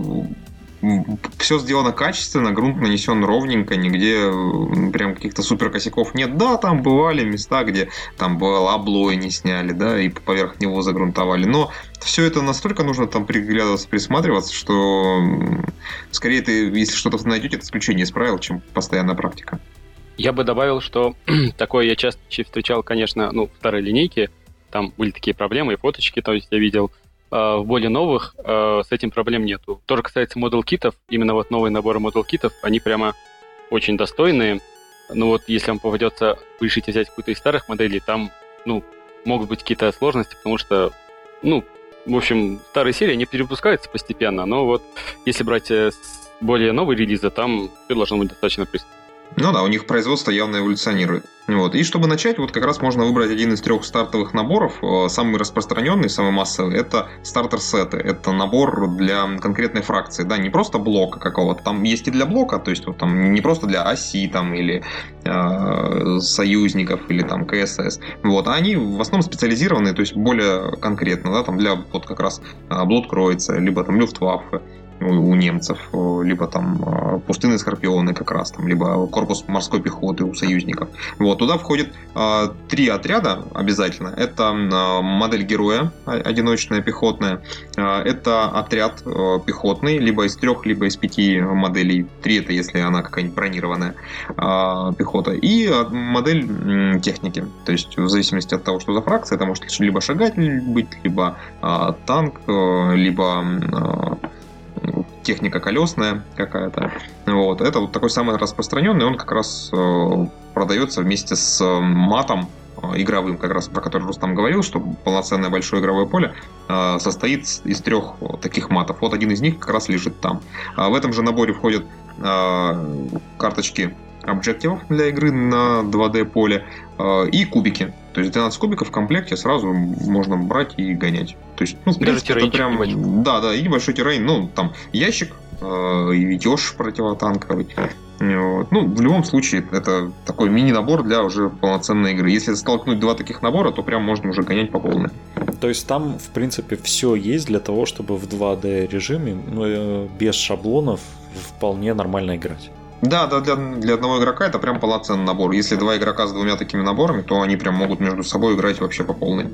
все сделано качественно, грунт нанесен ровненько, нигде прям каких-то супер косяков нет. Да, там бывали места, где там было облой не сняли, да, и поверх него загрунтовали. Но все это настолько нужно там приглядываться, присматриваться, что скорее ты, если что-то найдете, это исключение из правил, чем постоянная практика. Я бы добавил, что такое я часто встречал, конечно, ну, в старой линейке, там были такие проблемы, и фоточки, то есть я видел, в более новых а, с этим проблем нету. Тоже касается модел китов, именно вот новые наборы модел китов, они прямо очень достойные. Ну вот, если вам попадется, вы решите взять какую-то из старых моделей, там, ну, могут быть какие-то сложности, потому что, ну, в общем, старые серии не перепускаются постепенно, но вот если брать э, более новые релизы, там все должно быть достаточно пристойно. Ну да, у них производство явно эволюционирует. Вот. И чтобы начать, вот как раз можно выбрать один из трех стартовых наборов. Э, самый распространенный, самый массовый, это стартер-сеты. Это набор для конкретной фракции, да, не просто блока какого-то. Там есть и для блока, то есть вот, там не просто для оси там, или э, союзников, или там КСС. Вот. А они в основном специализированные, то есть более конкретно, да, там для вот как раз э, Блудкроица, либо там Люфтваффе у немцев, либо там а, пустынные скорпионы как раз, там, либо корпус морской пехоты у союзников. Вот, туда входит э, три отряда обязательно. Это э, модель героя, одиночная пехотная. Э, это отряд э, пехотный, либо из трех, либо из пяти моделей. Три это если она какая-нибудь бронированная э, пехота. И модель э, техники. То есть в зависимости от того, что за фракция, это может либо шагатель быть, либо э, танк, э, либо э, техника колесная какая-то. Вот. Это вот такой самый распространенный, он как раз э, продается вместе с э, матом э, игровым, как раз про который Рустам говорил, что полноценное большое игровое поле состоит из трех таких матов. Вот один из них как раз лежит там. А в этом же наборе входят карточки объективов для игры на 2D поле и кубики. То есть 12 кубиков в комплекте сразу можно брать и гонять. То есть, ну, в принципе, это прям... Небольшой. Да, да, и небольшой террейн. Ну, там ящик, э, и ведешь противотанковый. Вот. Ну, в любом случае, это такой мини-набор для уже полноценной игры. Если столкнуть два таких набора, то прям можно уже гонять по полной. То есть там, в принципе, все есть для того, чтобы в 2D режиме э, без шаблонов вполне нормально играть. Да, да, для, для одного игрока это прям полноценный набор. Если два игрока с двумя такими наборами, то они прям могут между собой играть вообще по полной.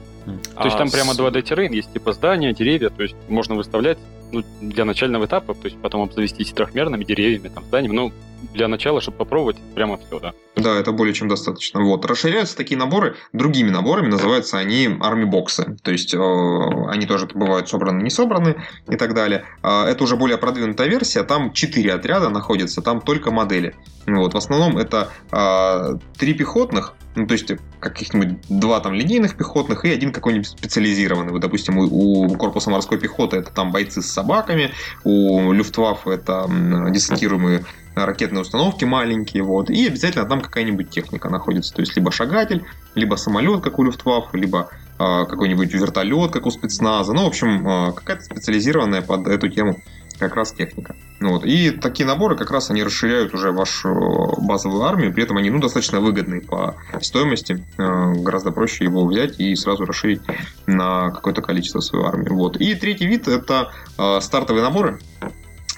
То есть там прямо 2D террейн, есть типа здания, деревья, то есть можно выставлять ну, для начального этапа, то есть потом обзавестись трехмерными деревьями, там, зданиями, ну, для начала, чтобы попробовать, прямо все, да. Да, это более чем достаточно. Вот. Расширяются такие наборы другими наборами, называются они арми-боксы. То есть, э, они тоже бывают собраны, не собраны и так далее. Э, это уже более продвинутая версия, там 4 отряда находятся, там только модели. Вот. В основном это э, 3 пехотных, ну, то есть каких-нибудь два там линейных пехотных и один какой-нибудь специализированный. Вот, допустим, у, у корпуса морской пехоты это там бойцы с собаками, у Люфтваффе это десантируемые ракетные установки маленькие, вот, и обязательно там какая-нибудь техника находится, то есть либо шагатель, либо самолет, как у Люфтваффе, либо э, какой-нибудь вертолет, как у спецназа, ну, в общем, э, какая-то специализированная под эту тему как раз техника. Вот. И такие наборы как раз они расширяют уже вашу базовую армию, при этом они ну, достаточно выгодные по стоимости. Э, гораздо проще его взять и сразу расширить на какое-то количество свою армию. Вот. И третий вид это э, стартовые наборы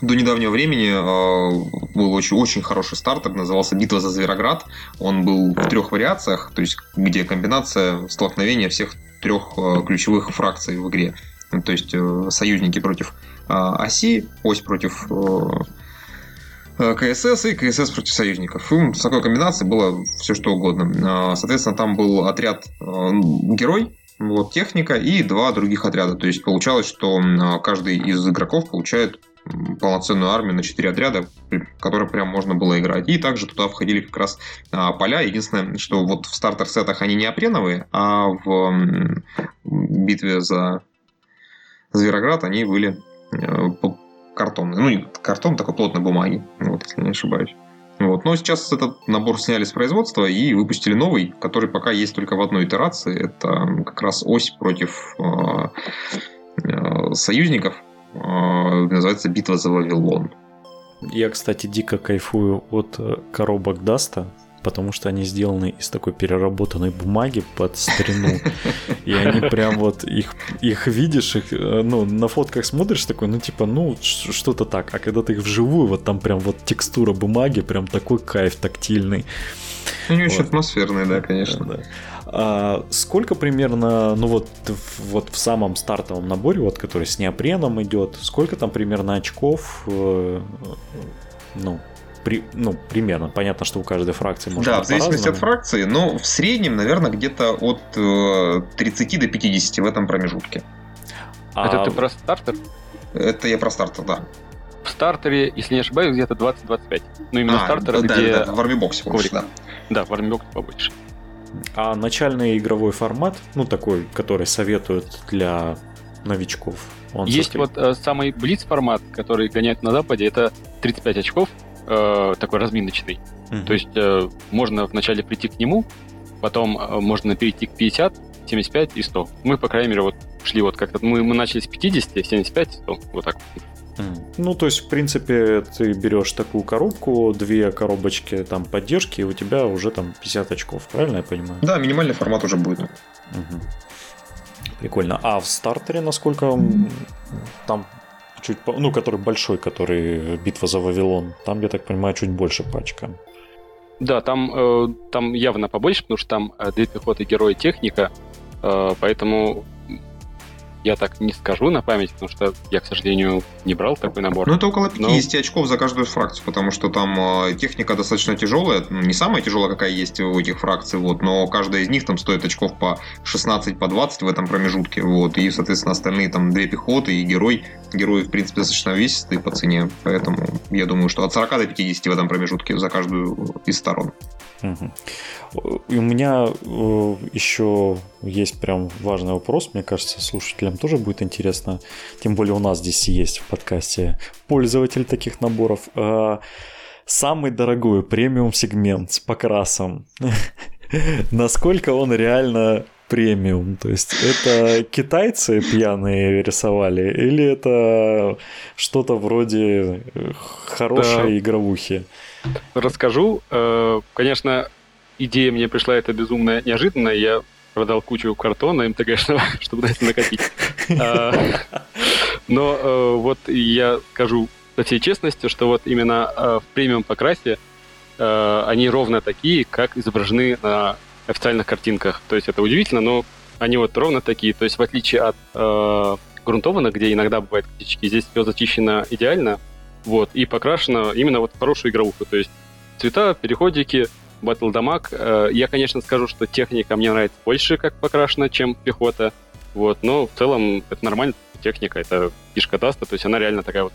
до недавнего времени э, был очень, очень хороший стартер, назывался «Битва за Звероград». Он был в трех вариациях, то есть где комбинация столкновения всех трех ключевых фракций в игре. То есть союзники против оси, ось против КСС и КСС против союзников. И с такой комбинацией было все что угодно. Соответственно, там был отряд герой, вот, техника и два других отряда. То есть получалось, что каждый из игроков получает полноценную армию на 4 отряда, которые прям можно было играть. И также туда входили как раз а, поля. Единственное, что вот в стартер-сетах они не апреновые, а в битве за Звероград они были э, картонные. Ну, картон такой плотной бумаги, вот, если не ошибаюсь. Вот. Но сейчас этот набор сняли с производства и выпустили новый, который пока есть только в одной итерации. Это как раз ось против э, э, союзников называется «Битва за Вавилон». Я, кстати, дико кайфую от коробок Dust а, потому что они сделаны из такой переработанной бумаги под старину. И они прям вот их, их видишь, их, э, ну, на фотках смотришь такой, ну, типа, ну, что-то так. А когда ты их вживую, вот там прям вот текстура бумаги, прям такой кайф тактильный. Они вот. очень атмосферные, да, конечно. Да, да. А сколько примерно, ну вот, вот в самом стартовом наборе, вот который с неопреном идет, сколько там примерно очков, э, ну, при, ну, примерно. Понятно, что у каждой фракции может Да, в зависимости от фракции, но в среднем, наверное, где-то от э, 30 до 50 в этом промежутке. А... Это ты про стартер? Это я про стартер, да. В стартере, если не ошибаюсь, где-то 20-25. Ну, именно а, стартер, да, где... Да, да, в армибоксе больше, да. Да, в армибоксе побольше. А начальный игровой формат, ну такой, который советуют для новичков, он Есть вот э, самый блиц формат, который гоняет на Западе, это 35 очков, э, такой разминочный. Угу. То есть э, можно вначале прийти к нему, потом э, можно перейти к 50, 75 и 100. Мы, по крайней мере, вот шли вот как-то, мы, мы начали с 50, 75, 100, вот так. Ну, то есть, в принципе, ты берешь такую коробку, две коробочки там поддержки, и у тебя уже там 50 очков, правильно я понимаю? Да, минимальный формат уже будет. Угу. Прикольно. А в стартере насколько там чуть, ну, который большой, который битва за Вавилон, там, я так понимаю, чуть больше пачка. Да, там, э, там явно побольше, потому что там э, две пехоты, герои, техника, э, поэтому я так не скажу на память, потому что я, к сожалению, не брал такой набор. Ну, это около 50 Но... очков за каждую фракцию, потому что там э, техника достаточно тяжелая, ну, не самая тяжелая, какая есть у этих фракций, вот, но каждая из них там стоит очков по 16, по 20 в этом промежутке, вот, и, соответственно, остальные там две пехоты и герой. Герои, в принципе, достаточно весистые по цене, поэтому я думаю, что от 40 до 50 в этом промежутке за каждую из сторон. И у меня э, еще есть прям важный вопрос, мне кажется, слушателям тоже будет интересно. Тем более у нас здесь есть в подкасте пользователь таких наборов. Э, самый дорогой премиум сегмент с покрасом. Насколько он реально премиум? То есть это китайцы пьяные рисовали или это что-то вроде хорошей да. игровухи? Расскажу. Э, конечно, идея мне пришла это безумно неожиданно. Я продал кучу картона МТГшного, чтобы на это накопить. А, но э, вот я скажу со всей честностью, что вот именно э, в премиум покрасе они ровно такие, как изображены на официальных картинках. То есть это удивительно, но они вот ровно такие. То есть в отличие от грунтовано, где иногда бывают косячки. Здесь все зачищено идеально, вот, и покрашено именно вот хорошую игровуху. То есть цвета, переходики, battle damage. Э, я, конечно, скажу, что техника мне нравится больше, как покрашена, чем пехота. Вот, но в целом это нормально техника, это фишка Dust а, то есть она реально такая вот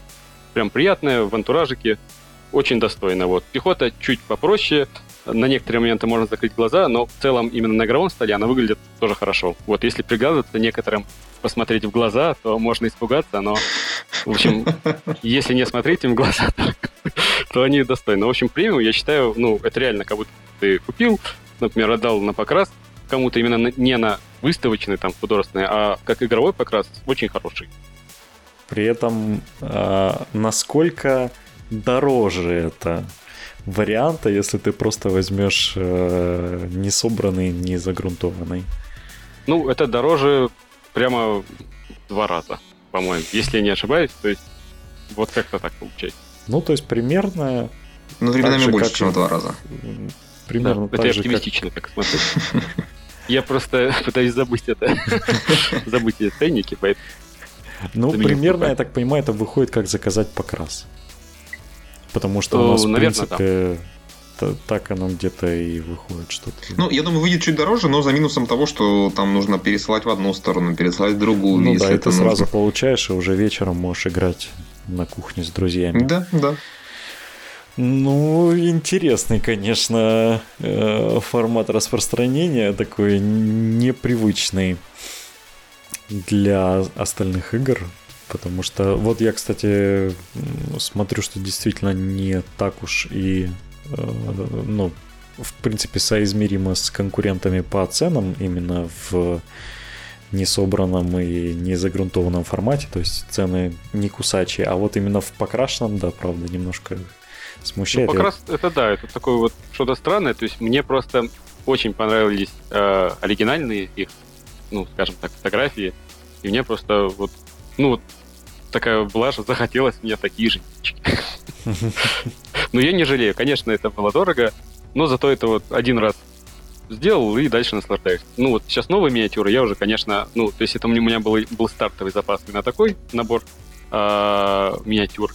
прям приятная, в антуражике, очень достойно. Вот. Пехота чуть попроще, на некоторые моменты можно закрыть глаза, но в целом именно на игровом столе она выглядит тоже хорошо. Вот если приглядываться некоторым, посмотреть в глаза, то можно испугаться, но, в общем, если не смотреть им в глаза, то, то они достойны. В общем, премиум, я считаю, ну, это реально как будто ты купил, например, отдал на покрас кому-то именно не на выставочный, там, художественный, а как игровой покрас очень хороший. При этом, э, насколько дороже это варианта, если ты просто возьмешь э, не собранный, не загрунтованный? Ну, это дороже прямо в два раза, по-моему. Если я не ошибаюсь, то есть вот как-то так получается. Ну, то есть примерно... Ну, временами больше, чем в два раза. Примерно да, это оптимистично, как смотрю. Я просто пытаюсь забыть это. забыть эти ценники, поэтому... Ну, примерно, я так понимаю, это выходит как заказать покрас. Потому что у нас, в принципе, так оно где-то и выходит что-то. Ну, я думаю, выйдет чуть дороже, но за минусом того, что там нужно пересылать в одну сторону, пересылать в другую. Ну да, это сразу получаешь, и уже вечером можешь играть на кухне с друзьями. Да, да. Ну, интересный, конечно, э, формат распространения, такой непривычный для остальных игр. Потому что вот я, кстати, смотрю, что действительно не так уж и, ну, в принципе, соизмеримо с конкурентами по ценам именно в несобранном и не загрунтованном формате, то есть цены не кусачие, а вот именно в покрашенном, да, правда, немножко смущает. Ну, покрас, это да, это такое вот что-то странное, то есть мне просто очень понравились э, оригинальные их, ну, скажем так, фотографии, и мне просто вот, ну, вот такая была, что захотелось мне такие же Но я не жалею. Конечно, это было дорого, но зато это вот один раз сделал и дальше наслаждаюсь. Ну вот сейчас новые миниатюры, я уже, конечно, ну, то есть это у меня был, был стартовый запас на такой набор а, миниатюр.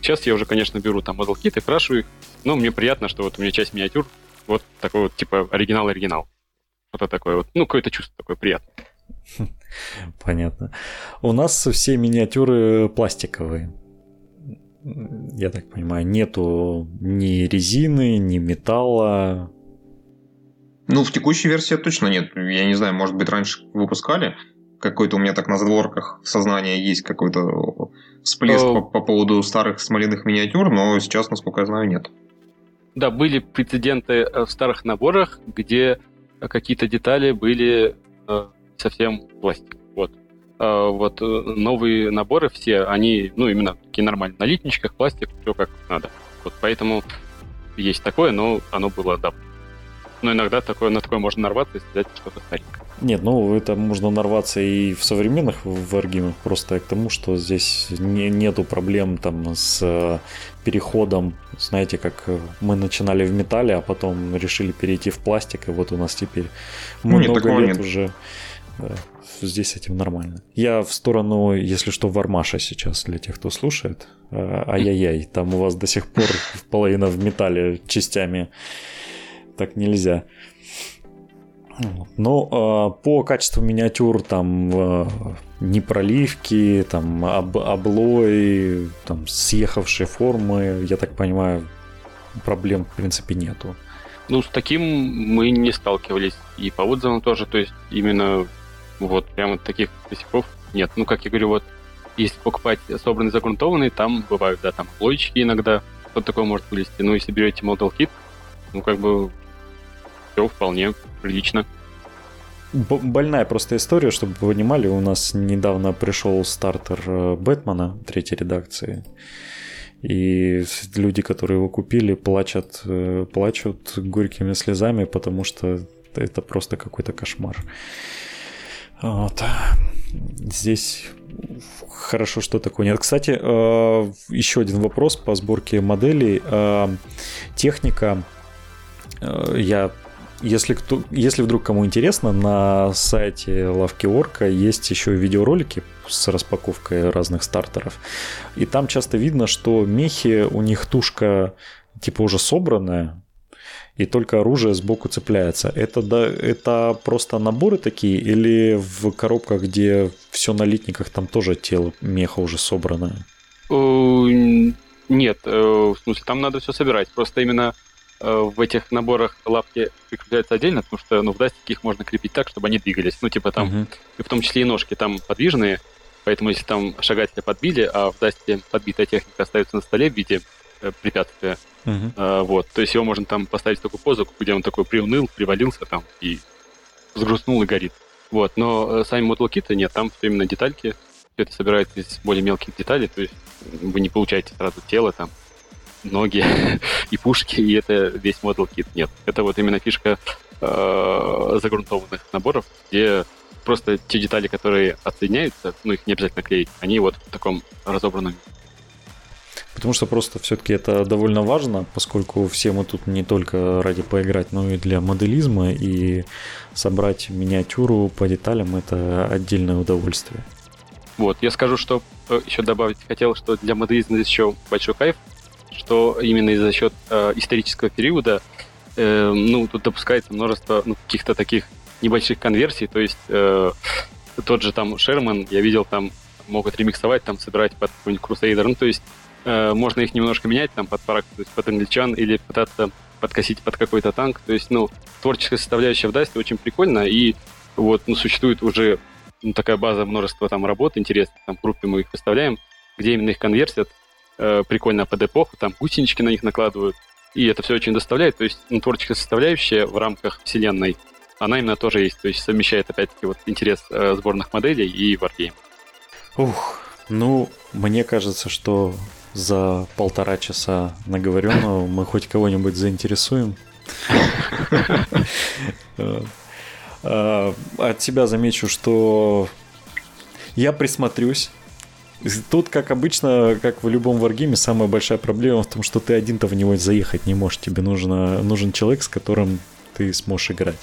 Сейчас я уже, конечно, беру там model kit и крашу их, но мне приятно, что вот у меня часть миниатюр вот такой вот, типа, оригинал-оригинал. Вот такое вот, ну, какое-то чувство такое приятное. Понятно. У нас все миниатюры пластиковые. Я так понимаю, нету ни резины, ни металла. Ну, в текущей версии точно нет. Я не знаю, может быть, раньше выпускали. Какой-то у меня так на задворках сознания есть какой-то всплеск по, по поводу старых смоляных миниатюр, но сейчас, насколько я знаю, нет. Да, были прецеденты э, в старых наборах, где какие-то детали были э, совсем пластик. Вот. А вот э, новые наборы все, они, ну, именно такие нормальные. На литничках пластик, все как надо. Вот поэтому есть такое, но оно было, да. Но иногда такое, на такое можно нарваться и взять что-то старенькое. Нет, ну это можно нарваться и в современных варгимах, просто к тому, что здесь не, нету проблем там с э, переходом, знаете, как мы начинали в металле, а потом решили перейти в пластик, и вот у нас теперь ну, много лет нет. уже да, здесь с этим нормально. Я в сторону, если что, Вармаша сейчас, для тех, кто слушает. А, ай-яй-яй, там у вас до сих пор половина в металле частями. Так нельзя. Но э, по качеству миниатюр там э, непроливки, там об, облой, там съехавшие формы, я так понимаю, проблем в принципе нету. Ну, с таким мы не сталкивались. И по отзывам тоже, то есть именно вот, прямо таких косяков нет. Ну, как я говорю, вот, если покупать собранный загрунтованный, там бывают, да, там плойчики иногда, что такое может вылезти. Ну, если берете Model Kit, ну, как бы, все вполне прилично. Больная просто история, чтобы вы понимали, у нас недавно пришел стартер э, Бэтмена третьей редакции. И люди, которые его купили, плачут, э, плачут горькими слезами, потому что это просто какой-то кошмар. Вот. Здесь хорошо, что такое нет. Кстати, э, еще один вопрос по сборке моделей. Э, техника, э, я если, кто, если вдруг кому интересно, на сайте Лавки Орка есть еще видеоролики с распаковкой разных стартеров. И там часто видно, что мехи, у них тушка типа уже собранная, и только оружие сбоку цепляется. Это, да, это просто наборы такие или в коробках, где все на литниках, там тоже тело меха уже собранное? Нет, э, в смысле, там надо все собирать. Просто именно э, в этих наборах лапки прикрепляются отдельно, потому что ну, в дастике их можно крепить так, чтобы они двигались. Ну, типа там, uh-huh. и в том числе и ножки там подвижные, поэтому если там шагателя подбили, а в дасте подбитая техника остается на столе в виде препятствия, uh-huh. э, вот, то есть его можно там поставить в такую позу, где он такой приуныл, привалился там и сгрустнул и горит. Вот, но э, сами моделкиты нет, там именно детальки, все это собирается из более мелких деталей, то есть вы не получаете сразу тело, там, ноги и пушки, и это весь модул кит. Нет, это вот именно фишка э, загрунтованных наборов, где просто те детали, которые отсоединяются, ну, их не обязательно клеить, они вот в таком разобранном Потому что просто все-таки это довольно важно, поскольку все мы тут не только ради поиграть, но и для моделизма, и собрать миниатюру по деталям это отдельное удовольствие. Вот, я скажу, что э, еще добавить хотел, что для моделизма здесь еще большой кайф, что именно за счет э, исторического периода, э, ну, тут допускается множество ну, каких-то таких небольших конверсий, то есть э, тот же там Шерман, я видел, там могут ремиксовать, там собирать под какой-нибудь Crusader, ну, то есть э, можно их немножко менять, там, под парак, то есть под англичан, или пытаться подкосить под какой-то танк, то есть, ну, творческая составляющая в Dust очень прикольно, и вот, ну, существует уже ну, такая база множества там работ интересных, там в группе мы их выставляем, где именно их конвертят, э, прикольно под эпоху, там гусенички на них накладывают, и это все очень доставляет, то есть ну, творческая составляющая в рамках вселенной, она именно тоже есть, то есть совмещает опять-таки вот интерес э, сборных моделей и варгейм. Ух, ну, мне кажется, что за полтора часа наговоренного мы хоть кого-нибудь заинтересуем. Э, от себя замечу, что я присмотрюсь. Тут, как обычно, как в любом варгейме, самая большая проблема в том, что ты один-то в него заехать не можешь. Тебе нужно, нужен человек, с которым ты сможешь играть.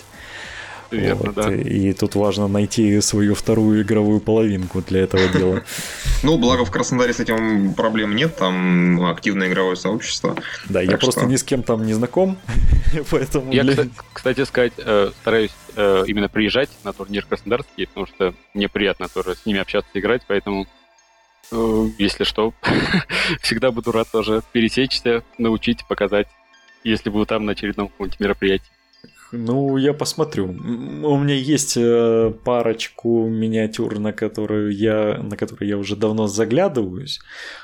Верно, вот. да. И тут важно найти свою вторую игровую половинку для этого дела. Ну, благо в Краснодаре с этим проблем нет, там активное игровое сообщество. Да, я просто ни с кем там не знаком, поэтому... Я, кстати сказать, э, стараюсь э, именно приезжать на турнир Краснодарский, потому что мне приятно тоже с ними общаться, играть, поэтому э, если что, всегда буду рад тоже пересечься, научить, показать, если буду там на очередном каком-нибудь мероприятии. Ну, я посмотрю. У меня есть э, парочку миниатюр, на которую я, на которые я уже давно заглядываюсь,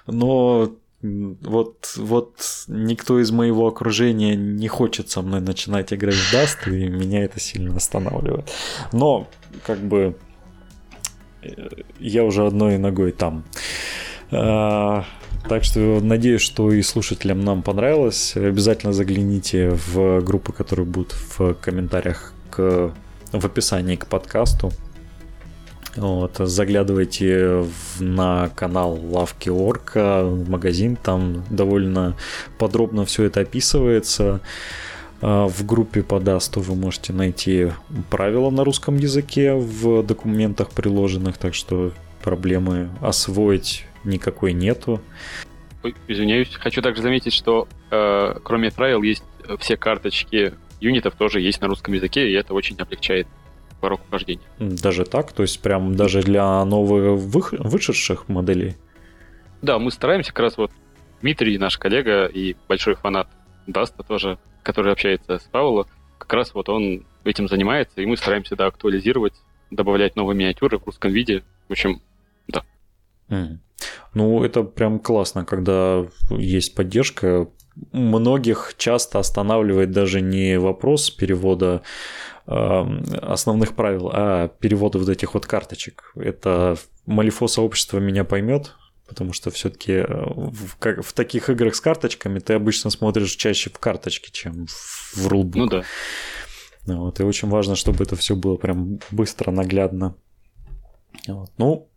но вот, вот никто из моего окружения не хочет со мной начинать играть в Даст, и меня это сильно останавливает. Но, как бы, э, я уже одной ногой там. А, так что надеюсь, что и слушателям нам понравилось. Обязательно загляните в группы, которые будут в комментариях к, в описании к подкасту. Вот, заглядывайте в, на канал Лавки Орка, магазин, там довольно подробно все это описывается. А, в группе по Дасту вы можете найти правила на русском языке в документах приложенных, так что проблемы освоить никакой нету. Ой, извиняюсь. Хочу также заметить, что э, кроме правил есть все карточки юнитов тоже есть на русском языке, и это очень облегчает порог вхождения. Даже так? То есть прям даже для новых вышедших моделей? Да, мы стараемся как раз вот Дмитрий, наш коллега и большой фанат Dust а тоже, который общается с Павло, как раз вот он этим занимается, и мы стараемся, да, актуализировать, добавлять новые миниатюры в русском виде. В общем. Мм. Ну, это прям классно, когда есть поддержка. Многих часто останавливает даже не вопрос перевода э, основных правил, а перевода вот этих вот карточек. Это Малифо сообщество меня поймет, потому что все-таки э, в, в таких играх с карточками ты обычно смотришь чаще в карточке, чем в рулбук. Ну да. Вот, и очень важно, чтобы это все было прям быстро, наглядно. Вот. Ну,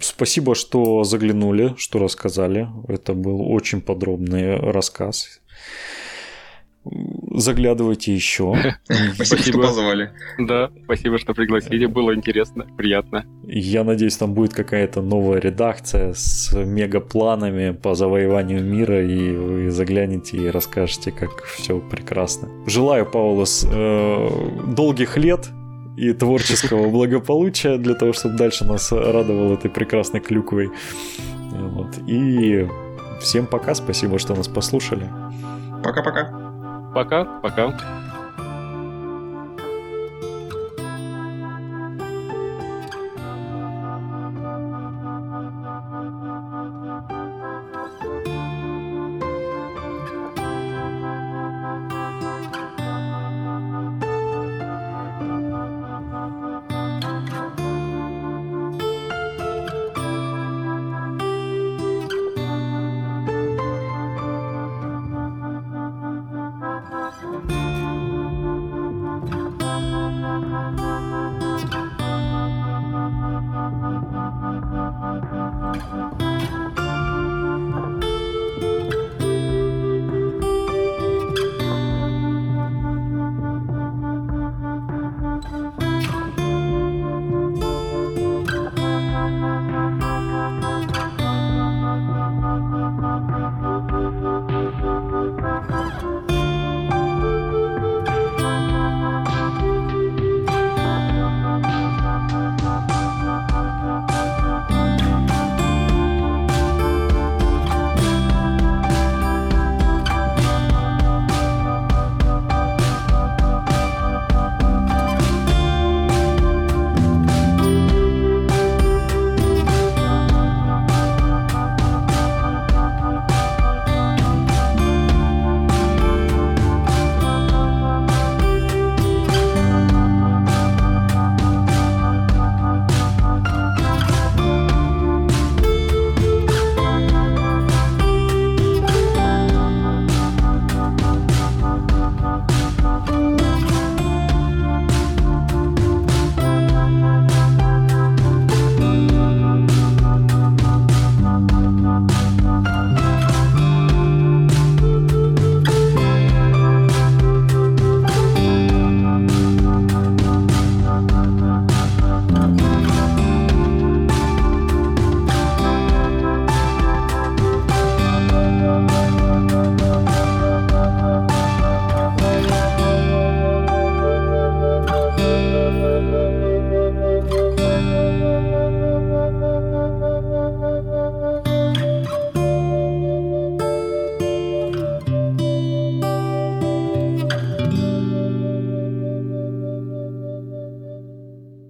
Спасибо, что заглянули, что рассказали. Это был очень подробный рассказ. заглядывайте еще. Спасибо, что позвали. Да, спасибо, что пригласили. Было интересно, приятно. Я надеюсь, там будет какая-то новая редакция с мегапланами по завоеванию мира, и вы заглянете и расскажете, как все прекрасно. Желаю Паулу э, долгих лет, и творческого благополучия для того, чтобы дальше нас радовал этой прекрасной клюквой. Вот. И всем пока, спасибо, что нас послушали. Пока-пока. Пока, пока.